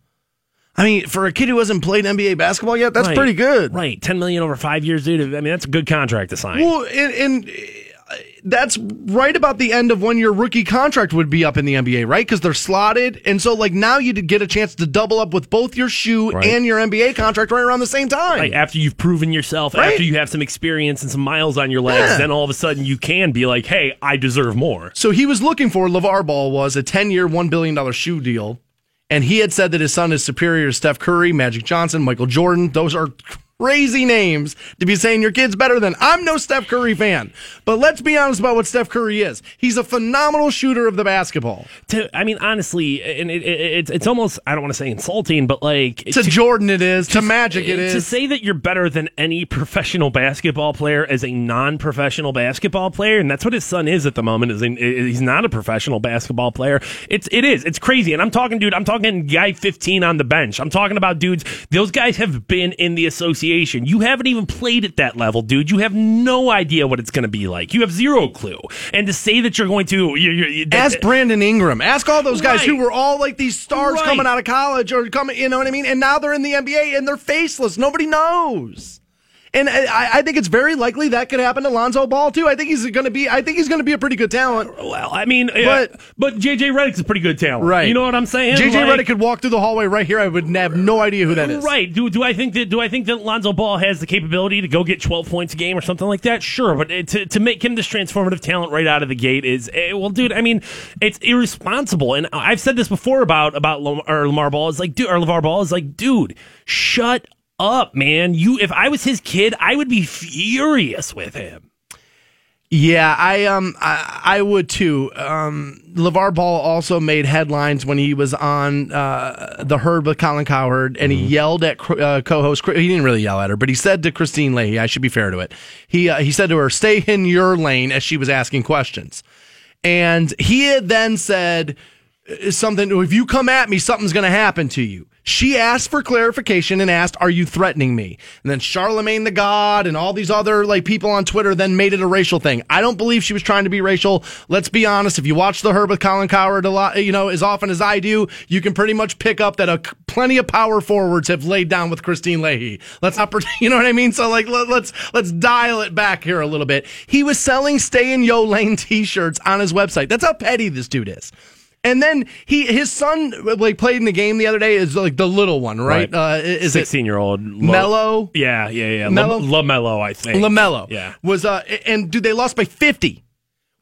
I mean, for a kid who hasn't played NBA basketball yet, that's right, pretty good. Right, ten million over five years, dude. I mean, that's a good contract to sign. Well, and, and that's right about the end of when your rookie contract would be up in the NBA, right? Because they're slotted, and so like now you get a chance to double up with both your shoe Right. and your NBA contract right around the same time. Right, after you've proven yourself, Right. after you have some experience and some miles on your legs, Yeah. then all of a sudden you can be like, "Hey, I deserve more." So he was looking for LeVar Ball was a 10 year, $1 billion shoe deal. And he had said that his son is superior to Steph Curry, Magic Johnson, Michael Jordan. Those are crazy names to be saying your kid's better than. I'm no Steph Curry fan. But let's be honest about what Steph Curry is. He's a phenomenal shooter of the basketball. To, I mean, honestly, and it, it, it's it's almost I don't want to say insulting, but like To Jordan, it is. To Magic, it is. to say that you're better than any professional basketball player as a non-professional basketball player, and that's what his son is at the moment. Is in, he's not a professional basketball player. It's it is it's crazy, and I'm talking, dude. I'm talking guy 15 on the bench. I'm talking about dudes. Those guys have been in the association. You haven't even played at that level, dude. You have no idea what it's going to be like. You have zero clue. And to say that you're going to, you you that- Ask Brandon Ingram. Ask all those guys Right. who were all like these stars Right. coming out of college or coming, you know what I mean? And now they're in the NBA and they're faceless. Nobody knows. And I, I think it's very likely that could happen to Lonzo Ball too. I think he's going to be. I think he's going to be a pretty good talent. Well, I mean, but But- but JJ Redick's a pretty good talent, Right. You know what I'm saying? JJ Like- Redick could walk through the hallway right here. I would have no idea who that is. Right. Do do I think that do I think that Lonzo Ball has the capability to go get 12 points a game or something like that? Sure, but to to make him this transformative talent right out of the gate is eh, well, dude. I mean, it's irresponsible, and I've said this before about about Lam- or Lamar Ball is like, dude, or LeVar Ball is like, dude, shut up, man. You, if I was his kid, I would be furious with him. Yeah, I um I, I would too. Um, Levar Ball also made headlines when he was on uh, the herd with Colin Cowherd, and he yelled at uh, co-host. He didn't really yell at her, but he said to Kristine Leahy, "I should be fair to it." He uh, he said to her, "Stay in your lane," as she was asking questions, and he had then said uh, something. If you come at me, something's going to happen to you. She asked for clarification and asked, "Are you threatening me?" And then Charlemagne the God and all these other like people on Twitter then made it a racial thing. I don't believe she was trying to be racial. Let's be honest. If you watch the Herd with Colin Cowherd a lot, you know as often as I do, you can pretty much pick up that a, plenty of power forwards have laid down with Kristine Leahy. Let's not, (laughs) you know what I mean? So like let, let's let's dial it back here a little bit. He was selling "Stay in Yo Lane" T-shirts on his website. That's how petty this dude is. And then he, his son, like played in the game the other day. Is like the little one, right? Right. Uh, is 16 year old Mello? Yeah, yeah, yeah. Mello? La, Lamelo, I think. Lamelo? Yeah. Was uh, and dude, they lost by fifty.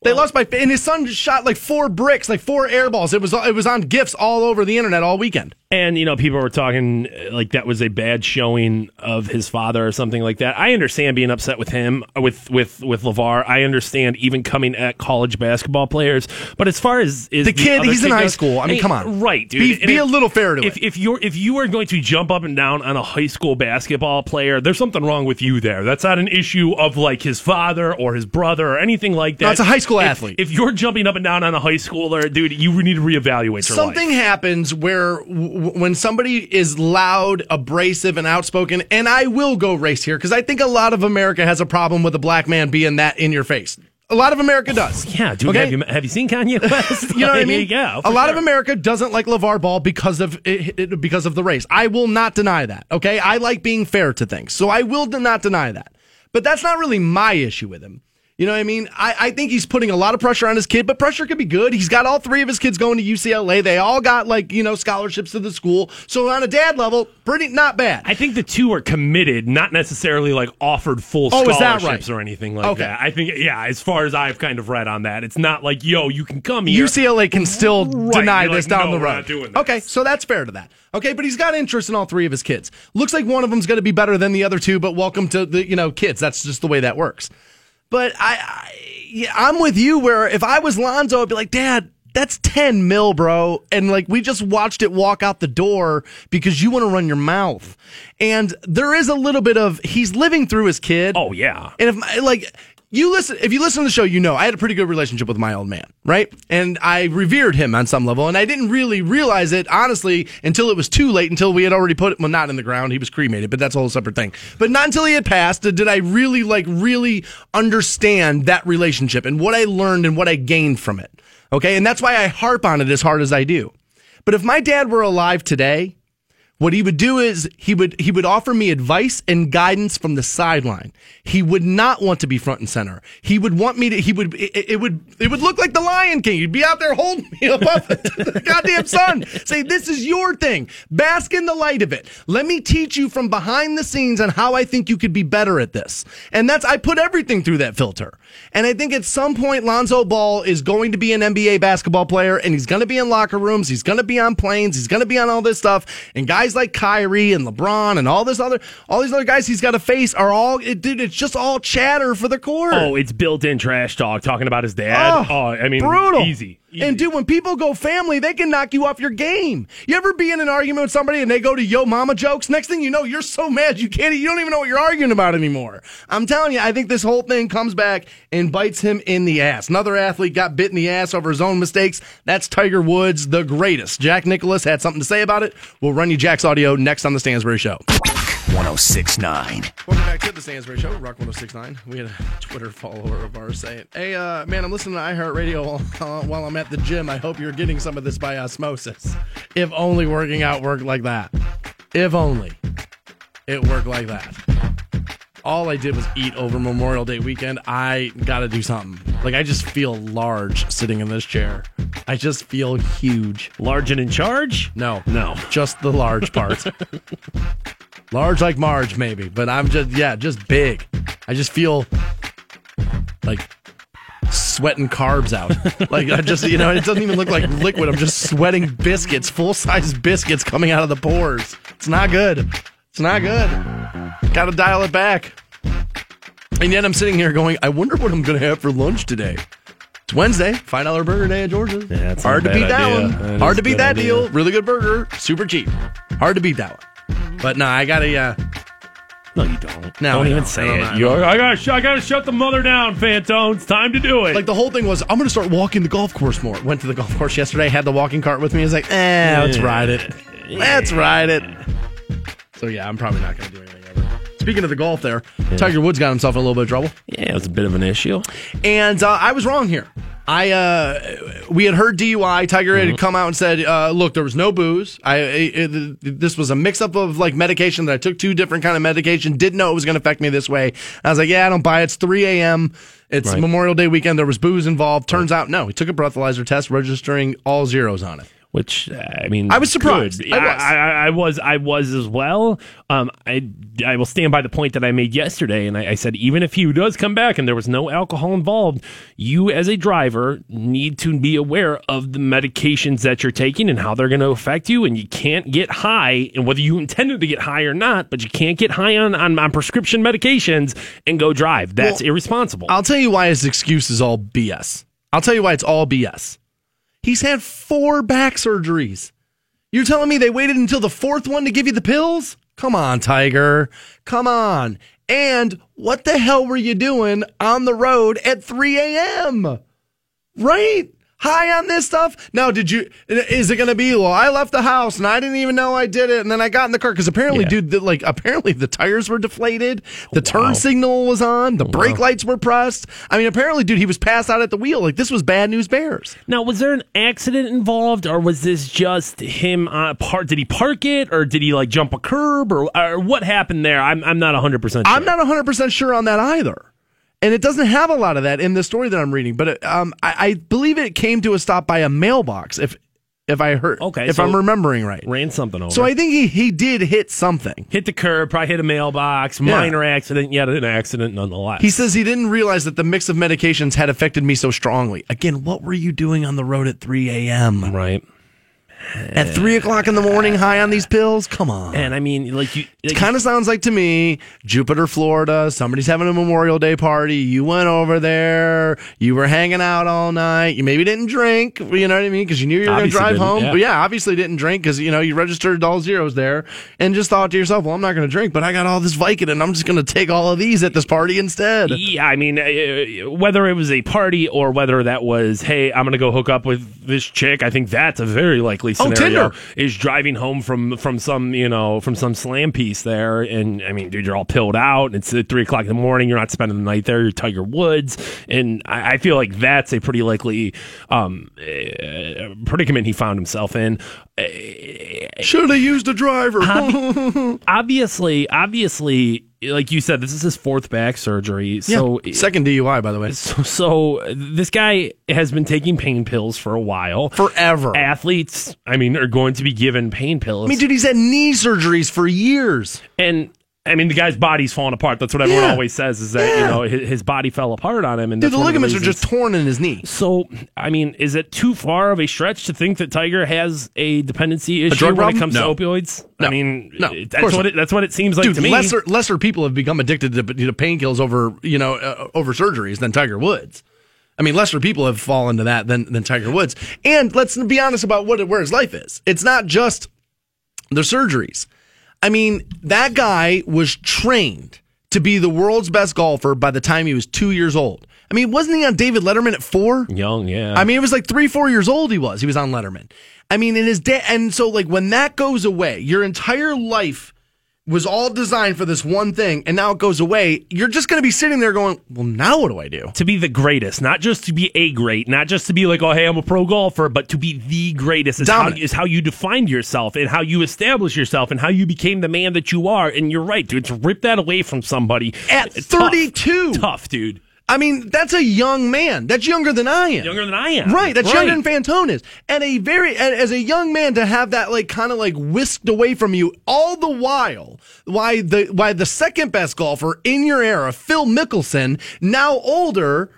They lost by, and his son shot like four bricks, like four air balls. It was it was on gifs all over the internet all weekend. And you know, people were talking like that was a bad showing of his father or something like that. I understand being upset with him, with with with Levar. I understand even coming at college basketball players. But as far as is The kid, other he's in kid high school. I mean, come on. right, dude. Be- be if- a little fair to him. if, it. If you're if you are going to jump up and down on a high school basketball player, there's something wrong with you there. That's not an issue of like his father or his brother or anything like that. No, it's a high school If- athlete. If you're jumping up and down on a high schooler, dude, you need to reevaluate Something life. happens where w- when somebody is loud, abrasive, and outspoken, and I will go race here because I think a lot of America has a problem with a black man being that in your face. A lot of America does. Yeah, dude. Okay? Have you have you seen Kanye West? (laughs) You know what I mean? Yeah. A lot of. America doesn't like LeVar Ball because of it- because of the race. I will not deny that. Okay, I like being fair to things, so I will not deny that. But that's not really my issue with him. You know what I mean? I, I think he's putting a lot of pressure on his kid, but pressure could be good. He's got all three of his kids going to UCLA. They all got like you know scholarships to the school. So on a dad level, pretty not bad. I think the two are committed, not necessarily like offered full Oh, scholarships right? or anything like Okay. that. I think, yeah, as far as I've kind of read on that, it's not like, yo, you can come here. UCLA can still Right, deny you're this like, down no, the road. not doing this. Okay, so that's fair to that. Okay, but he's got interest in all three of his kids. Looks like one of them's going to be better than the other two, but welcome to the you know kids. That's just the way that works. But I, I yeah, I'm with you. Where if I was Lonzo, I'd be like, Dad, that's ten mil, bro, and like we just watched it walk out the door because you want to run your mouth. And there is a little bit of he's living through his kid. Oh, yeah. And if like you listen, if you listen to the show, you know I had a pretty good relationship with my old man, right? And I revered him on some level, and I didn't really realize it honestly until it was too late. Until we had already put well, not in the ground. He was cremated, but that's a whole separate thing. But not until he had passed did I really like really understand that relationship and what I learned and what I gained from it. Okay, and that's why I harp on it as hard as I do. But if my dad were alive today, what he would do is he would he would offer me advice and guidance from the sideline. He would not want to be front and center. He would want me to. He would. It, it would. It would look like the Lion King. He'd be out there holding me (laughs) above (laughs) the goddamn sun. Say, "This is your thing. Bask in the light of it. Let me teach you from behind the scenes on how I think you could be better at this." And that's I put everything through that filter. And I think at some point Lonzo Ball is going to be an NBA basketball player, and he's going to be in locker rooms. He's going to be on planes. He's going to be on all this stuff. And guys like Kyrie and LeBron and all this other, all these other guys he's got to face are all, it, dude. It's just all chatter for the court. Oh, it's built-in trash talk talking about his dad. Oh, oh I mean, brutal. easy. Easy. And dude, when people go family, they can knock you off your game. You ever be in an argument with somebody and they go to yo mama jokes? Next thing you know, you're so mad you can't. You don't even know what you're arguing about anymore. I'm telling you, I think this whole thing comes back and bites him in the ass. Another athlete got bit in the ass over his own mistakes. That's Tiger Woods, the greatest. Jack Nicklaus had something to say about it. We'll run you Jack's audio next on the Stansbury Show. 1069. Welcome back to the Stansbury Show, Rock 1069. We had a Twitter follower of ours saying, Hey, uh, man, I'm listening to iHeartRadio while, uh, while I'm at the gym. I hope you're getting some of this by osmosis. If only working out worked like that. If only it worked like that. All I did was eat over Memorial Day weekend. I got to do something. Like, I just feel large sitting in this chair. I just feel huge. large and in charge. No, No. just the large part. (laughs) large like Marge, maybe, but I'm just yeah, just big. I just feel like sweating carbs out. (laughs) like I just you know, it doesn't even look like liquid. I'm just sweating biscuits, full size biscuits coming out of the pores. It's not good. It's not good. Got to dial it back. And yet I'm sitting here going, I wonder what I'm going to have for lunch today. It's Wednesday, five dollar burger day at George's. Yeah, that's hard to beat bad that idea. one. That hard to beat that idea. deal. Really good burger, super cheap. Hard to beat that one. But no, I gotta. Uh, No, you don't. No, don't I even don't. say I don't it. You're, I gotta, sh- I gotta shut the mother down, Fantone. It's time to do it. like the whole thing was, I'm gonna start walking the golf course more. Went to the golf course yesterday. Had the walking cart with me. I was like, eh, let's ride it. Let's ride it. So yeah, I'm probably not gonna do anything. Speaking of the golf, there, Tiger Woods got himself in a little bit of trouble. yeah, it was a bit of an issue. And uh, I was wrong here. I uh, we had heard DUI. Tiger had come out and said, uh, "Look, there was no booze. I it, this was a mix up of like medication that I took two different kind of medication. Didn't know it was going to affect me this way. I was like, yeah, I don't buy it. It's 3 a.m. It's Right. Memorial Day weekend. There was booze involved. Turns out, no. He took a breathalyzer test, registering all zeros on it. Which I mean, I was surprised. I was. I, I, I was. I was as well. Um, I I will stand by the point that I made yesterday, and I, I said even if he does come back and there was no alcohol involved, you as a driver need to be aware of the medications that you're taking and how they're going to affect you, and you can't get high, and whether you intended to get high or not, but you can't get high on on, on prescription medications and go drive. That's Well, irresponsible. I'll tell you why his excuse is all BS. I'll tell you why it's all BS. He's had four back surgeries. You're telling me they waited until the fourth one to give you the pills? Come on, Tiger. Come on. And what the hell were you doing on the road at 3 a.m.? Right? High on this stuff? Now, did you, is it going to be, well, I left the house and I didn't even know I did it. And then I got in the car because apparently, Yeah. dude, the, like, apparently the tires were deflated. The Wow. turn signal was on. The brake lights were pressed. I mean, apparently, dude, he was passed out at the wheel. Like, this was bad news bears. Now, was there an accident involved, or was this just him? Uh, part? Did he park it, or did he like jump a curb, or, or what happened there? I'm I'm not 100 percent. Sure. I'm not 100% sure on that either. And it doesn't have a lot of that in the story that I'm reading, but it, um, I, I believe it came to a stop by a mailbox, if if I heard, Okay, if so- I'm remembering right. ran something over. So I think he, he did hit something. hit the curb, probably hit a mailbox, Yeah. minor accident, yet an accident nonetheless. He says he didn't realize that the mix of medications had affected me so strongly. Again, what were you doing on the road at 3 a.m.? right, At 3 o'clock in the morning, high on these pills? Come on. and I mean, like you, It like, kind of sounds like to me, Jupiter, Florida. Somebody's having a Memorial Day party. You went over there. You were hanging out all night. You maybe didn't drink. You know what I mean? Because you knew you were going to drive home. yeah. But yeah, obviously didn't drink because you know you registered all zeros there, and just thought to yourself, "Well, I'm not going to drink, but I got all this Vicodin, and I'm just going to take all of these at this party instead." Yeah, I mean, uh, whether it was a party or whether that was, hey, I'm going to go hook up with this chick, I think that's a very likely scenario. Tinder. Is driving home from from some you know from some slam piece there, and I mean, dude, you're all pilled out. And it's at three o'clock in the morning. You're not spending the night there. You're Tiger Woods, and I, I feel like that's a pretty likely um, uh, predicament he found himself in. Should have used a driver. (laughs) Obviously, obviously, like you said, this is his fourth back surgery. So Yeah. second DUI, by the way, So, so this guy has been taking pain pills for a while. forever. Athletes, I mean, are going to be given pain pills. I mean, dude, he's had knee surgeries for years. and I mean, the guy's body's falling apart. That's what everyone Yeah. always says is that you know his, his body fell apart on him. And Dude, the one of ligaments are just torn in his knee. So, I mean, is it too far of a stretch to think that Tiger has a dependency issue drug when it comes No. to opioids? No. I mean, No, of that's course what it, that's what it seems like Dude, to me. lesser lesser people have become addicted to, to painkillers over you know uh, over surgeries than Tiger Woods. I mean, lesser people have fallen to that than than Tiger Woods. And let's be honest about what where his life is. It's not just the surgeries. I mean, that guy was trained to be the world's best golfer by the time he was two years old. I mean, wasn't he on David Letterman at four? Young, yeah. I mean, it was like three, four years old. He was. He was on Letterman. I mean, in his day, and so like when that goes away, your entire life was all designed for this one thing, and now it goes away. You're just going to be sitting there going, "Well, now what do I do?" to be the greatest, not just to be a great, not just to be like, oh, hey, I'm a pro golfer, but to be the greatest is how, is how you defined yourself and how you establish yourself and how you became the man that you are. And you're right, dude. To rip that away from somebody At it's tough. 32. tough, dude. I mean, that's a young man. That's younger than I am. Younger than I am. Right, that's Right. younger than Fantone is. And a very, and as a young man to have that like kind of like whisked away from you all the while, why the, why the second best golfer in your era, Phil Mickelson, now older,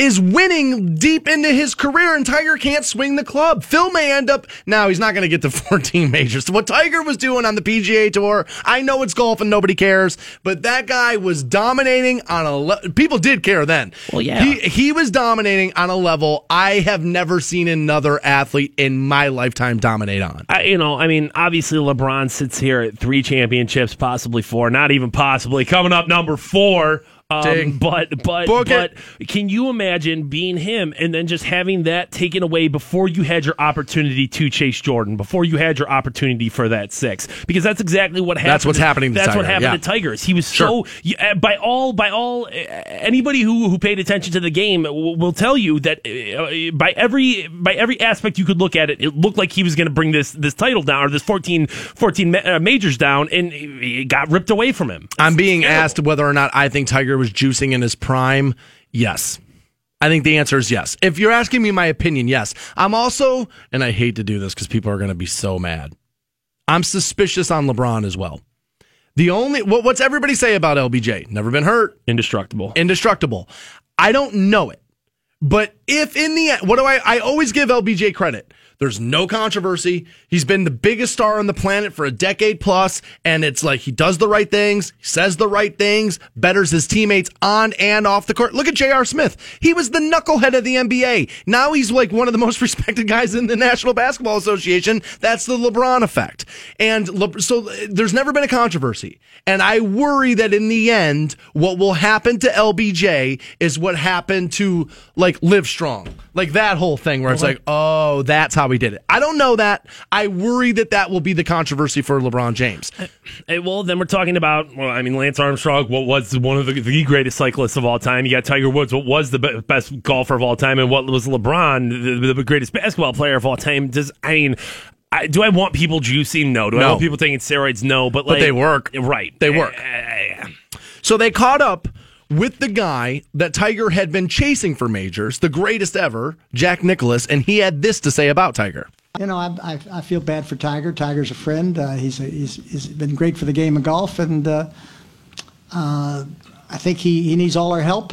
is winning deep into his career and Tiger can't swing the club. Phil may end up, now he's not going to get to (laughs) 14 majors. What Tiger was doing on the PGA Tour, I know it's golf and nobody cares, but that guy was dominating on a, le- people did care then. Well, yeah. He, he was dominating on a level I have never seen another athlete in my lifetime dominate on. I, you know, I mean, obviously LeBron sits here at three championships, possibly four, not even possibly coming up number four. Um, but but Book but it. can you imagine being him and then just having that taken away before you had your opportunity to chase Jordan, before you had your opportunity for that six? Because that's exactly what happened. That's what's happening to That's what happened yeah. to Tigers. He was Sure. so uh, by all by all uh, anybody who who paid attention to the game will, will tell you that uh, by every by every aspect you could look at it, it looked like he was going to bring this this title down or this 14, 14 ma- uh, majors down, and it got ripped away from him. I'm being terrible. asked whether or not I think Tiger was juicing in his prime. Yes. I think the answer is yes. If you're asking me my opinion, yes. I'm also, and I hate to do this because people are going to be so mad. I'm suspicious on LeBron as well. The only what, what's everybody say about LBJ? Never been hurt, Indestructible. indestructible. I don't know it, but if in the end, what do I? I always give LBJ credit. There's no controversy. He's been the biggest star on the planet for a decade plus, and it's like he does the right things, says the right things, betters his teammates on and off the court. Look at J.R. Smith. He was the knucklehead of the NBA. Now he's like one of the most (laughs) respected guys in the National Basketball Association. That's the LeBron effect. And Le- so uh, there's never been a controversy. And I worry that in the end, what will happen to LBJ is what happened to like Live Strong. Like that whole thing where it's like, oh, that's how we did it. I don't know that. I worry that that will be the controversy for LeBron James. Uh, hey, well, then we're talking about, well, I mean, Lance Armstrong, what was one of the, the greatest cyclists of all time? You got Tiger Woods, what was the be- best golfer of all time? And what was LeBron, the, the greatest basketball player of all time? Does, I mean, I, do I want people juicing? No. Do I No. want people taking steroids? No. But, like, they work. Right. They work. Eh, So they caught up with the guy that Tiger had been chasing for majors, the greatest ever, Jack Nicklaus, and he had this to say about Tiger. You know, I, I, I feel bad for Tiger. Tiger's a friend. Uh, he's, a, he's he's been great for the game of golf, and uh, uh, I think he, he needs all our help,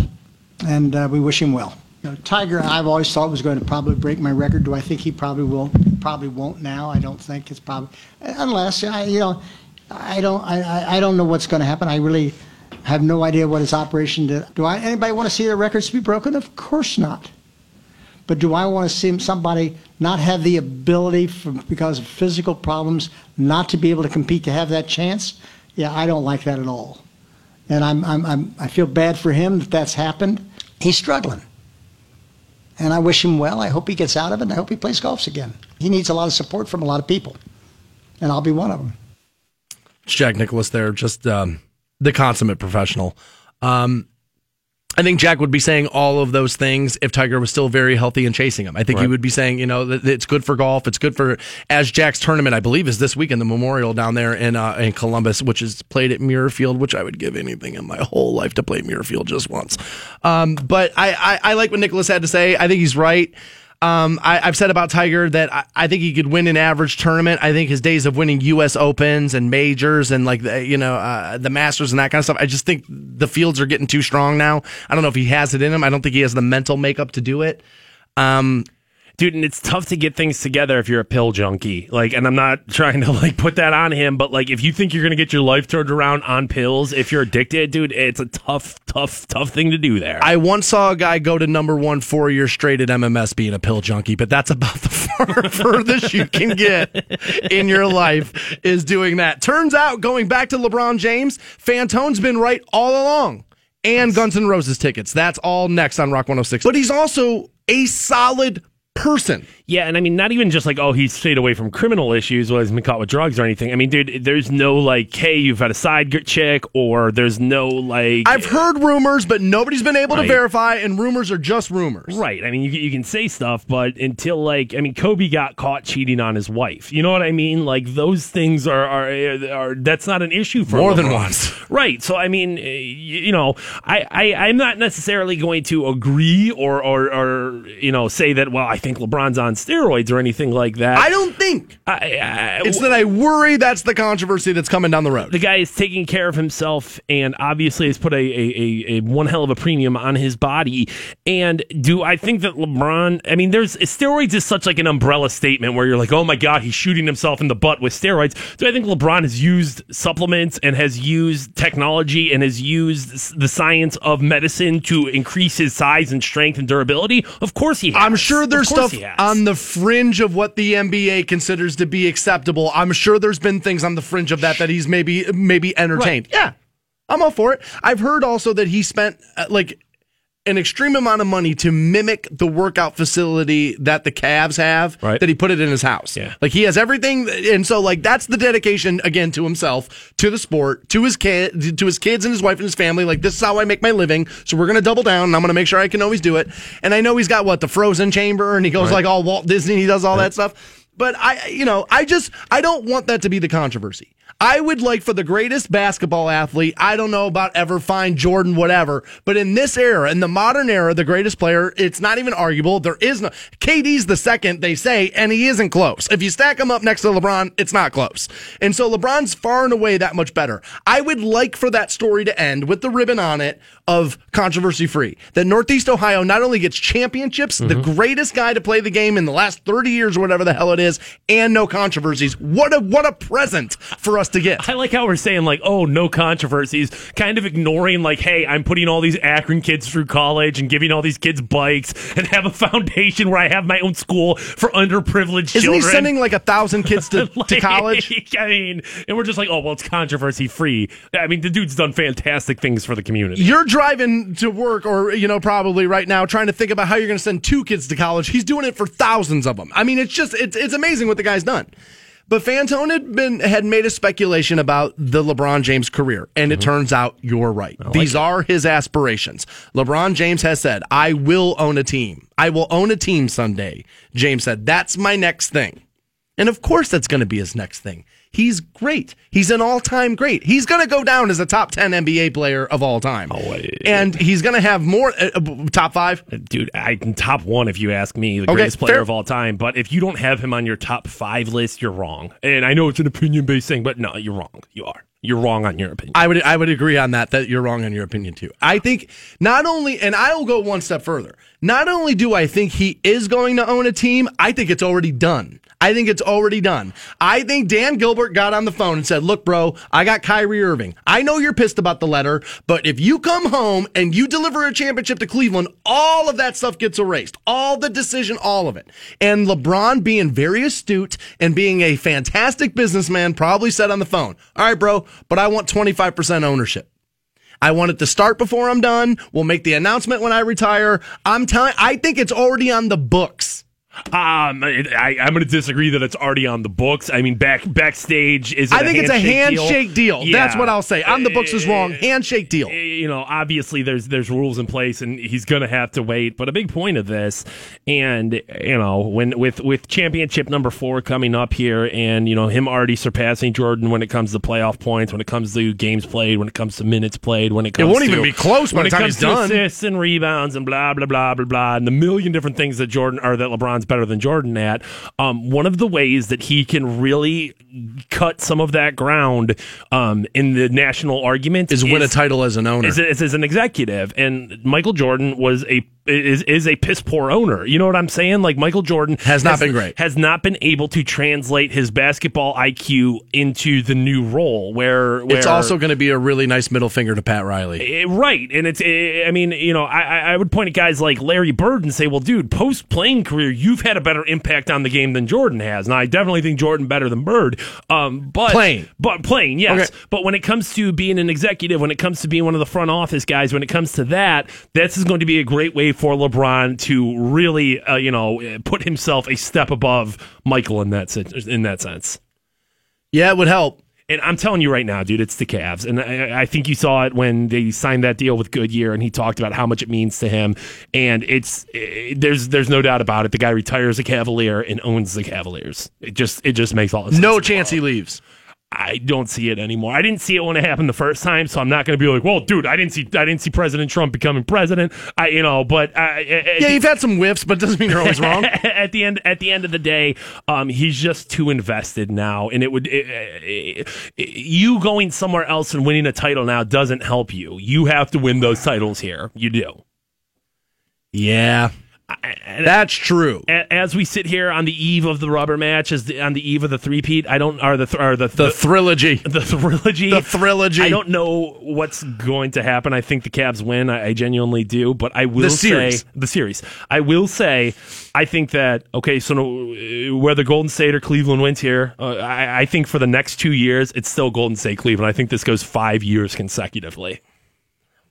and uh, we wish him well. You know, Tiger, I've always thought was going to probably break my record. Do I think he probably will? Probably won't now. I don't think it's probably unless I, you know, I don't I, I- I don't know what's going to happen. I really have no idea what his operation did. Do I anybody want to see their records be broken? Of course not. But do I want to see somebody not have the ability for, because of physical problems not to be able to compete to have that chance? Yeah, I don't like that at all. And I'm, I'm, I'm, I feel bad for him that that's happened. He's struggling. And I wish him well. I hope he gets out of it and I hope he plays golf again. He needs a lot of support from a lot of people. And I'll be one of them. It's Jack Nicklaus there, just um, the consummate professional. Um, I think Jack would be saying all of those things if Tiger was still very healthy and chasing him. I think he would be saying, you know, that it's good for golf. It's good for as Jack's tournament, I believe, is this weekend, the Memorial down there in uh, in Columbus, which is played at Muirfield, which I would give anything in my whole life to play Muirfield just once. Um, but I, I I like what Nicklaus had to say. I think he's right. Um, I, I've said about Tiger that I, I think he could win an average tournament. I think his days of winning U.S. Opens and majors and like the, you know uh, the Masters and that kind of stuff. I just think the fields are getting too strong now. I don't know if he has it in him. I don't think he has the mental makeup to do it. Um, dude and it's tough to get things together if you're a pill junkie like and i'm not (laughs) trying to like put that on him but like if you think you're gonna get your life turned around on pills if you're addicted dude it's a tough tough tough thing to do there I once saw a guy go to number one four years straight at MMS being a pill junkie, but that's about (laughs) the far (laughs) furthest you can get in your life is doing that. Turns out, going back to LeBron James, Fantone's been right all along. And Guns N' Roses tickets. That's all next on Rock 106. But he's also a solid person. Yeah, and I mean, not even just like, oh, he stayed away from criminal issues, or he's been caught with drugs or anything. I mean, dude, there's no like, hey, you've had a side chick, or there's no like. I've heard rumors, but nobody's been able Right. to verify, and rumors are just rumors. Right. I mean, you, you can say stuff, but until like, I mean, Kobe got caught cheating on his wife. You know what I mean? Like those things are are, are that's not an issue for More than once. (laughs) Right. So I mean, you, you know, I, I I'm not necessarily going to agree or or or you know say that well I think LeBron's on steroids or anything like that. I don't think. I, I, It's that I worry that's the controversy that's coming down the road. the guy is taking care of himself and obviously has put a, a, a, a one hell of a premium on his body. And do I think that LeBron, I mean, there's steroids is such like an umbrella statement where you're like, oh my God, he's shooting himself in the butt with steroids. Do I think LeBron has used supplements and has used technology and has used the science of medicine to increase his size and strength and durability? Of course he has. I'm sure there's stuff on the fringe of what the NBA considers to be acceptable. I'm sure there's been things on the fringe of that that he's maybe maybe entertained. Yeah, I'm all for it. I've heard also that he spent uh, like an extreme amount of money to mimic the workout facility that the Cavs have. Right. That he put it in his house. Yeah. like he has everything, and so like that's the dedication again to himself, to the sport, to his kid, to his kids and his wife and his family. Like this is how I make my living. So we're gonna double down, and I'm gonna make sure I can always do it. And I know he's got what the Frozen Chamber, and he goes like all Walt Disney. He does all that stuff. But I, you know, I just I don't want that to be the controversy. I would like for the greatest basketball athlete, I don't know about ever find Jordan, whatever, but in this era, in the modern era, the greatest player, it's not even arguable. There is no, KD's the second, they say, and he isn't close. If you stack him up next to LeBron, it's not close. And so LeBron's far and away that much better. I would like for that story to end with the ribbon on it of controversy free. That Northeast Ohio not only gets championships, the mm-hmm. greatest guy to play the game in the last 30 years or whatever the hell it is, and no controversies. What a, what a present for us to get. I like how we're saying like, oh, no controversies, kind of ignoring like, hey, I'm putting all these Akron kids through college and giving all these kids bikes and have a (laughs) foundation where I have my own school for underprivileged Isn't children. he sending like a thousand (laughs) kids to, to college? (laughs) I mean, and we're just like, oh well, it's controversy free. I mean, the dude's done fantastic things for the community. You're driving to work, or you know, probably right now, trying to think about how you're going to send two kids to college. He's doing it for thousands of them. I mean, it's just it's it's amazing what the guy's done. But Fantone had been had made a speculation about the LeBron James career, and it mm-hmm. turns out you're right. These are his aspirations. LeBron James has said, "I will own a team. I will own a team someday." James said, "That's my next thing." And of course, that's going to be his next thing. He's great. He's an all time great. He's going to go down as a top 10 NBA player of all time. and he's going to have more, uh, uh, top five. Dude, I top one if you ask me, the Okay, greatest player fair. of all time. But if you don't have him on your top five list, you're wrong. And I know it's an opinion based thing, but no, you're wrong. You are. You're wrong on your opinion. I would I would agree on that that you're wrong on your opinion too. I think not only and I will go one step further. Not only do I think he is going to own a team, I think it's already done. I think it's already done. I think Dan Gilbert got on the phone and said, "Look, bro, I got Kyrie Irving. I know you're pissed about the letter, but if you come home and you deliver a championship to Cleveland, all of that stuff gets erased. All the decision, all of it." And LeBron being very astute and being a fantastic businessman probably said on the phone, "All right, bro, but I want 25% ownership." I want it to start before I'm done. We'll make the announcement when I retire. I'm telling, I think it's already on the books. Um, I, I'm going to disagree that it's already on the books. I mean, back backstage is. I think it's a handshake deal. Yeah. That's what I'll say. On the books is wrong. Handshake deal. you know, obviously there's there's rules in place, and he's going to have to wait. But a big point of this, and you know, when with with championship number four coming up here, and you know him already surpassing Jordan when it comes to playoff points, when it comes to games played, when it comes to minutes played, when it comes It won't to, even be close by when the it time comes he's to done. assists and rebounds and blah blah blah blah blah, and the million different things that Jordan or that LeBron's better than Jordan at. Um, one of the ways that he can really cut some of that ground um, in the national argument Is win a title as an owner. is, is, is an executive, and Michael Jordan was a is is a piss poor owner. You know what I'm saying? Like Michael Jordan Has not been great. Has not been able to translate his basketball IQ into the new role. Where, where it's also going to be a really nice middle finger to Pat Riley. Eh, Right, and it's. eh, I mean, you know, I, I I would point at guys like Larry Bird and say, "Well, dude, post playing career, you've had a better impact on the game than Jordan has." And I definitely think Jordan better than Bird. Um, but Playing. but playing, yes. Okay. But when it comes to being an executive, when it comes to being one of the front office guys, when it comes to that, this is going to be a great way for LeBron to really, uh, you know, put himself a step above Michael in that in that sense. Yeah, it would help. And I'm telling you right now, dude, it's the Cavs. And I, I think you saw it when they signed that deal with Goodyear, and he talked about how much it means to him. And it's eh, there's there's no doubt about it. The guy retires a Cavalier and owns the Cavaliers. It just it just makes all the sense. No chance he leaves. I don't see it anymore. I didn't see it when it happened the first time, so I'm not going to be like, well, dude, I didn't see I didn't see President Trump becoming president. I you know, but uh, Yeah, you've had some whiffs, but doesn't mean you're always wrong. (laughs) at the end at the end of the day um, he's just too invested now and it would it, it- it- you going somewhere else and winning a title now doesn't help you you have to win those titles here you do Yeah, that's true. As we sit here on the eve of the rubber match as the, on the eve of the three-peat i don't or the th- or the, The trilogy. the trilogy. The trilogy. I don't know what's going to happen. I think the Cavs win. I, I genuinely do. But I will The say the series. I will say I think that okay. So no, whether Golden State or Cleveland wins here, uh, I, I think for the next two years it's still Golden State Cleveland. I think this goes five years consecutively.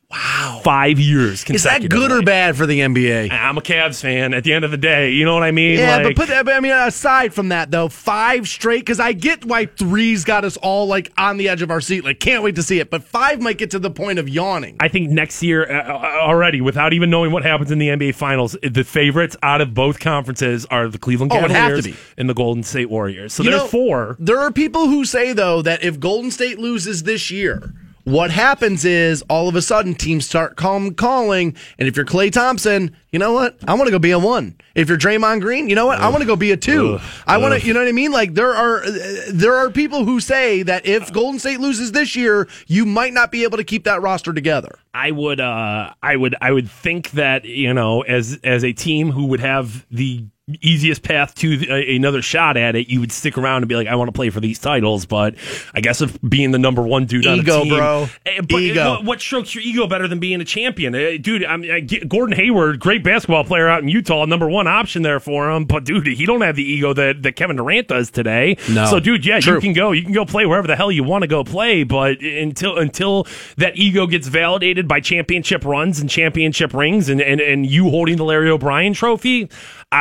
Wow. Five years Is that good or bad for the NBA? I'm a Cavs fan at the end of the day. You know what I mean? Yeah, Like- but put that. I mean, aside from that, though, five straight. Because I get why three's got us all like on the edge of our seat. Like, can't wait to see it. But five might get to the point of yawning. I think next year uh, uh, already, without even knowing what happens in the NBA Finals, the favorites out of both conferences are the Cleveland Oh, Cavaliers be. and the Golden State Warriors. So You there's know, four. There are people who say though that if Golden State loses this year, what happens is all of a sudden teams start calm calling, and if you're Klay Thompson, you know what? I want to go be a one. If you're Draymond Green, you know what? I want to go be a two. I want to, you know what I mean? Like there are uh, there are people who say that if Golden State loses this year, you might not be able to keep that roster together. I would, uh, I would, I would think that you know, as as a team who would have the easiest path to the, uh, another shot at it, you would stick around and be like, I want to play for these titles. But I guess if being the number one dude on Ego, a team, bro. Eh, but Ego. What, what strokes your ego better than being a champion, Eh, dude? I mean, I get- Gordon Hayward, great basketball player out in Utah, number one option there for him. But dude, he don't have the ego that, that Kevin Durant does today. No. So dude, yeah, True. you can go, you can go play wherever the hell you want to go play. But until until that ego gets validated by championship runs and championship rings, and and, and you holding the Larry O'Brien trophy,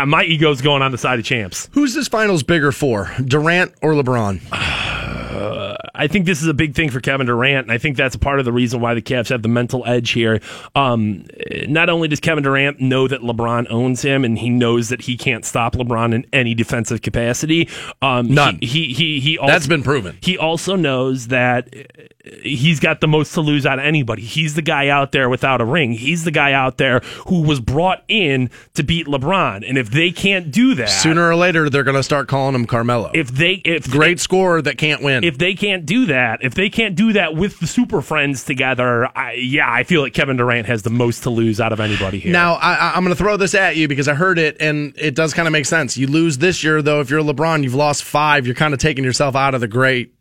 uh, my ego's going on the side of champs. Who's this finals bigger for, Durant or LeBron? (sighs) I think this is a big thing for Kevin Durant, and I think that's part of the reason why the Cavs have the mental edge here. Um, not only does Kevin Durant know that LeBron owns him, and he knows that he can't stop LeBron in any defensive capacity. Um, None. He he he. he also, That's been proven. He also knows that uh, he's got the most to lose out of anybody. He's the guy out there without a ring. He's the guy out there who was brought in to beat LeBron, and if they can't do that, Sooner or later, they're going to start calling him Carmelo. if they if Great scorer that can't win. if they can't do that, if they can't do that with the Super Friends together, I, yeah, I feel like Kevin Durant has the most to lose out of anybody here. Now, I, I'm going to throw this at you because I heard it and it does kind of make sense. You lose this year, though. If you're LeBron, you've lost five. You're kind of taking yourself out of the great,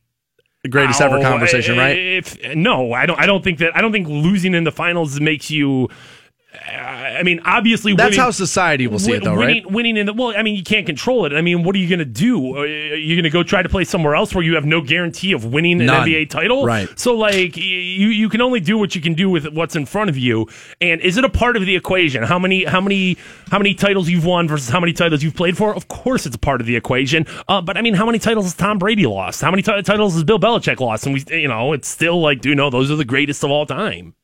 the greatest ever Oh, conversation, eh, right? If no, I don't. I don't think that. I don't think losing in the finals makes you. I mean, obviously, That's winning, how society will see it, though, winning, right? Winning in the well, I mean, you can't control it. I mean, what are you going to do? Are you going to go try to play somewhere else where you have no guarantee of winning an None. NBA title? Right. So, like, you you can only do what you can do with what's in front of you. And is it a part of the equation? How many how many how many titles you've won versus how many titles you've played for? Of course, it's a part of the equation. Uh, but I mean, how many titles has Tom Brady lost? How many ti- titles has Bill Belichick lost? And we, you know, it's still like, do you know those are the greatest of all time?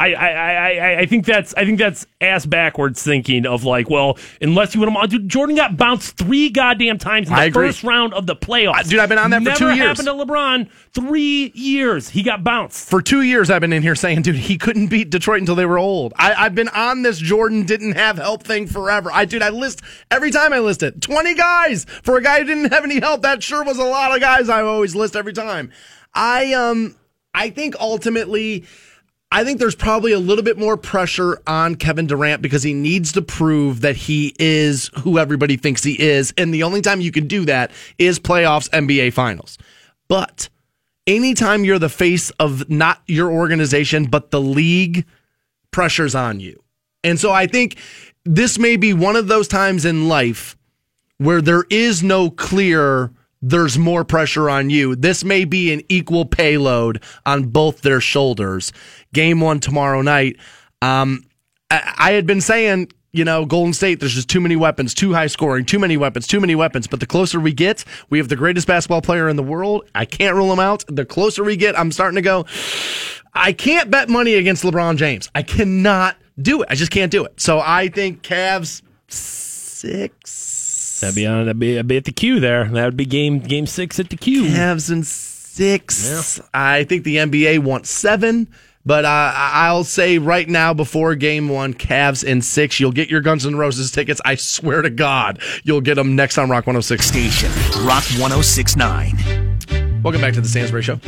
I, I, I, I- I think that's I think that's ass backwards thinking of like, well, unless you want to, Jordan got bounced three goddamn times in the I first round of the playoffs. Uh, dude, I've been on that for two years. happened to LeBron. Three years he got bounced. For two years, I've been in here saying, dude, he couldn't beat Detroit until they were old. I, I've been on this Jordan didn't have help thing forever. I, dude, I list every time I list it 20 guys for a guy who didn't have any help. That sure was a lot of guys I always list every time. I, um, I think ultimately, I think there's probably a little bit more pressure on Kevin Durant because he needs to prove that he is who everybody thinks he is. And the only time you can do that is playoffs, NBA finals. But anytime you're the face of not your organization, but the league, pressure's on you. And so I think this may be one of those times in life where there is no clear there's more pressure on you. This may be an equal payload on both their shoulders. Game one tomorrow night. Um, I, I had been saying, you know, Golden State, there's just too many weapons, too high scoring, too many weapons, too many weapons. But the closer we get, we have the greatest basketball player in the world. I can't rule him out. The closer we get, I'm starting to go, I can't bet money against LeBron James. I cannot do it. I just can't do it. So I think Cavs six. That'd be on. That'd be, that'd be at the Q there. That would be game game six at the Q. Cavs and six. I think the NBA wants seven. But uh, I'll say right now, before game one, Cavs in six. You'll get your Guns N' Roses tickets. I swear to God, you'll get them next on Rock 106 Station. Rock 1069. Welcome back to the Stansbury Show.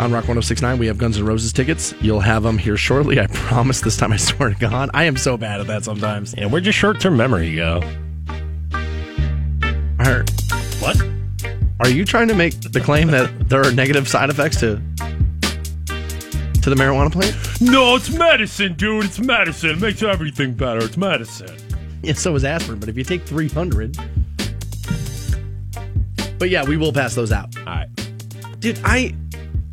On Rock 1069, we have Guns N' Roses tickets. You'll have them here shortly. I (laughs) promise this time, I swear to God. I am so bad at that sometimes. Yeah, where'd your short term memory go? Are, What? are you trying to make the claim that there are negative side effects to to the marijuana plant? No, it's medicine, dude. It's medicine. It makes everything better. It's medicine. Yeah, so is aspirin, but if you take 300. But yeah, we will pass those out. All right. Dude, I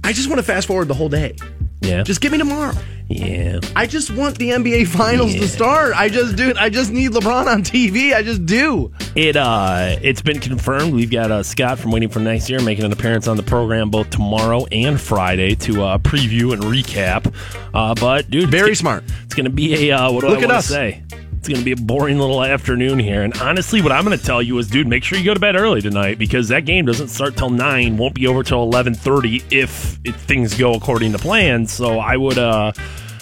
I just want to fast forward the whole day. Yeah. Just give me tomorrow. Yeah. I just want the NBA Finals to start. I just do. I just need LeBron on TV. I just do. It uh, it's been confirmed. We've got uh, Scott from Waiting for Next Year making an appearance on the program both tomorrow and Friday to uh, preview and recap. Uh, but dude, Very it's, smart. It's going to be a uh, what do Look I want to say? It's going to be a boring little afternoon here. And honestly, what I'm going to tell you is, dude, make sure you go to bed early tonight because that game doesn't start till nine. Won't be over till 11:30 if, if things go according to plan. So I would uh,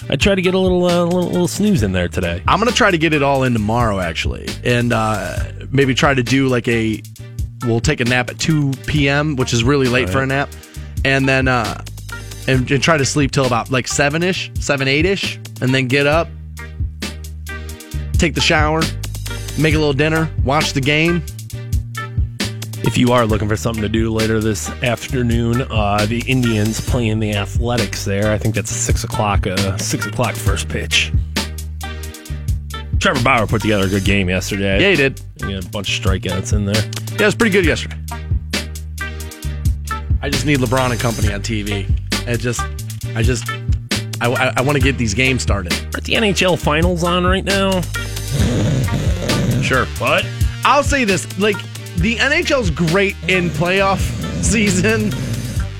I try to get a little, uh, little little snooze in there today. I'm gonna try to get it all in tomorrow, actually, and uh, maybe try to do like a. We'll take a nap at 2 p.m., which is really late for a nap, and then uh, and, and try to sleep till about like seven ish, seven eight ish, and then get up, take the shower, make a little dinner, watch the game. If you are looking for something to do later this afternoon, uh, the Indians playing the Athletics there. I think that's six o'clock. Uh, six o'clock first pitch. Trevor Bauer put together a good game yesterday. Yeah, he did. He had a bunch of strikeouts in there. Yeah, it was pretty good yesterday. I just need LeBron and company on TV. It just, I just, I, I, I want to get these games started. Are the NHL finals on right now? Sure. What? I'll say this: like the NHL's great in playoff (laughs) season,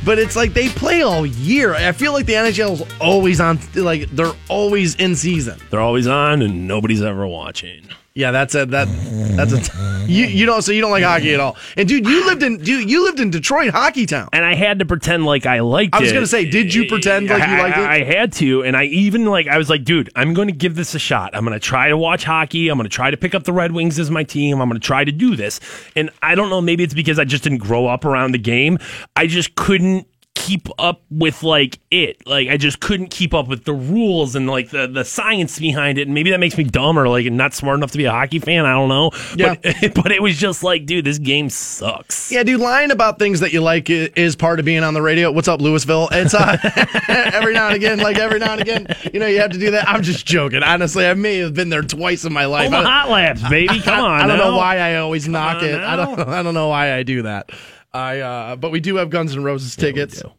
but it's like they play all year. I feel like the NHL's always on, like they're always in season. They're always on and nobody's ever watching. Yeah, that's a that that's a (laughs) you you don't so you don't like hockey at all. And dude, you lived in dude you lived in Detroit, hockey town. and I had to pretend like I liked it. I was gonna say, did you pretend like you liked it? I, I had to, and I even like I was like, dude, I'm going to give this a shot. I'm going to try to watch hockey. I'm going to try to pick up the Red Wings as my team. I'm going to try to do this. And I don't know, maybe it's because I just didn't grow up around the game. I just couldn't keep up with like it like i just couldn't keep up with the rules and like the the science behind it and maybe that makes me dumb or like not smart enough to be a hockey fan i don't know Yeah. but, (laughs) but it was just like dude this game sucks Yeah, dude, lying about things that you like is part of being on the radio. What's up, Louisville? It's uh, (laughs) every now and again, like every now and again, you know, you have to do that. I'm just joking. Honestly, I may have been there twice in my life. Omaha I- hot labs baby come (laughs) on I don't now. know why I always knock it. I don't. I don't know why I do that. I. Uh, but we do have Guns N' Roses tickets, do.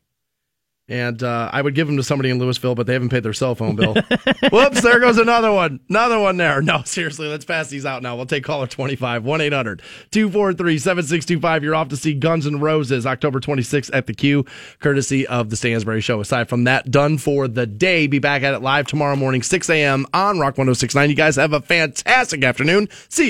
and uh, I would give them to somebody in Louisville, but they haven't paid their cell phone bill. (laughs) Whoops! There goes another one. Another one there. No, seriously, let's pass these out now. We'll take caller 25 1 800 243 7625. You're off to see Guns N' Roses October 26th at the Q, courtesy of the Stansbury Show. Aside from that, done for the day. Be back at it live tomorrow morning, 6 a.m. on Rock 1069. You guys have a fantastic afternoon. See you.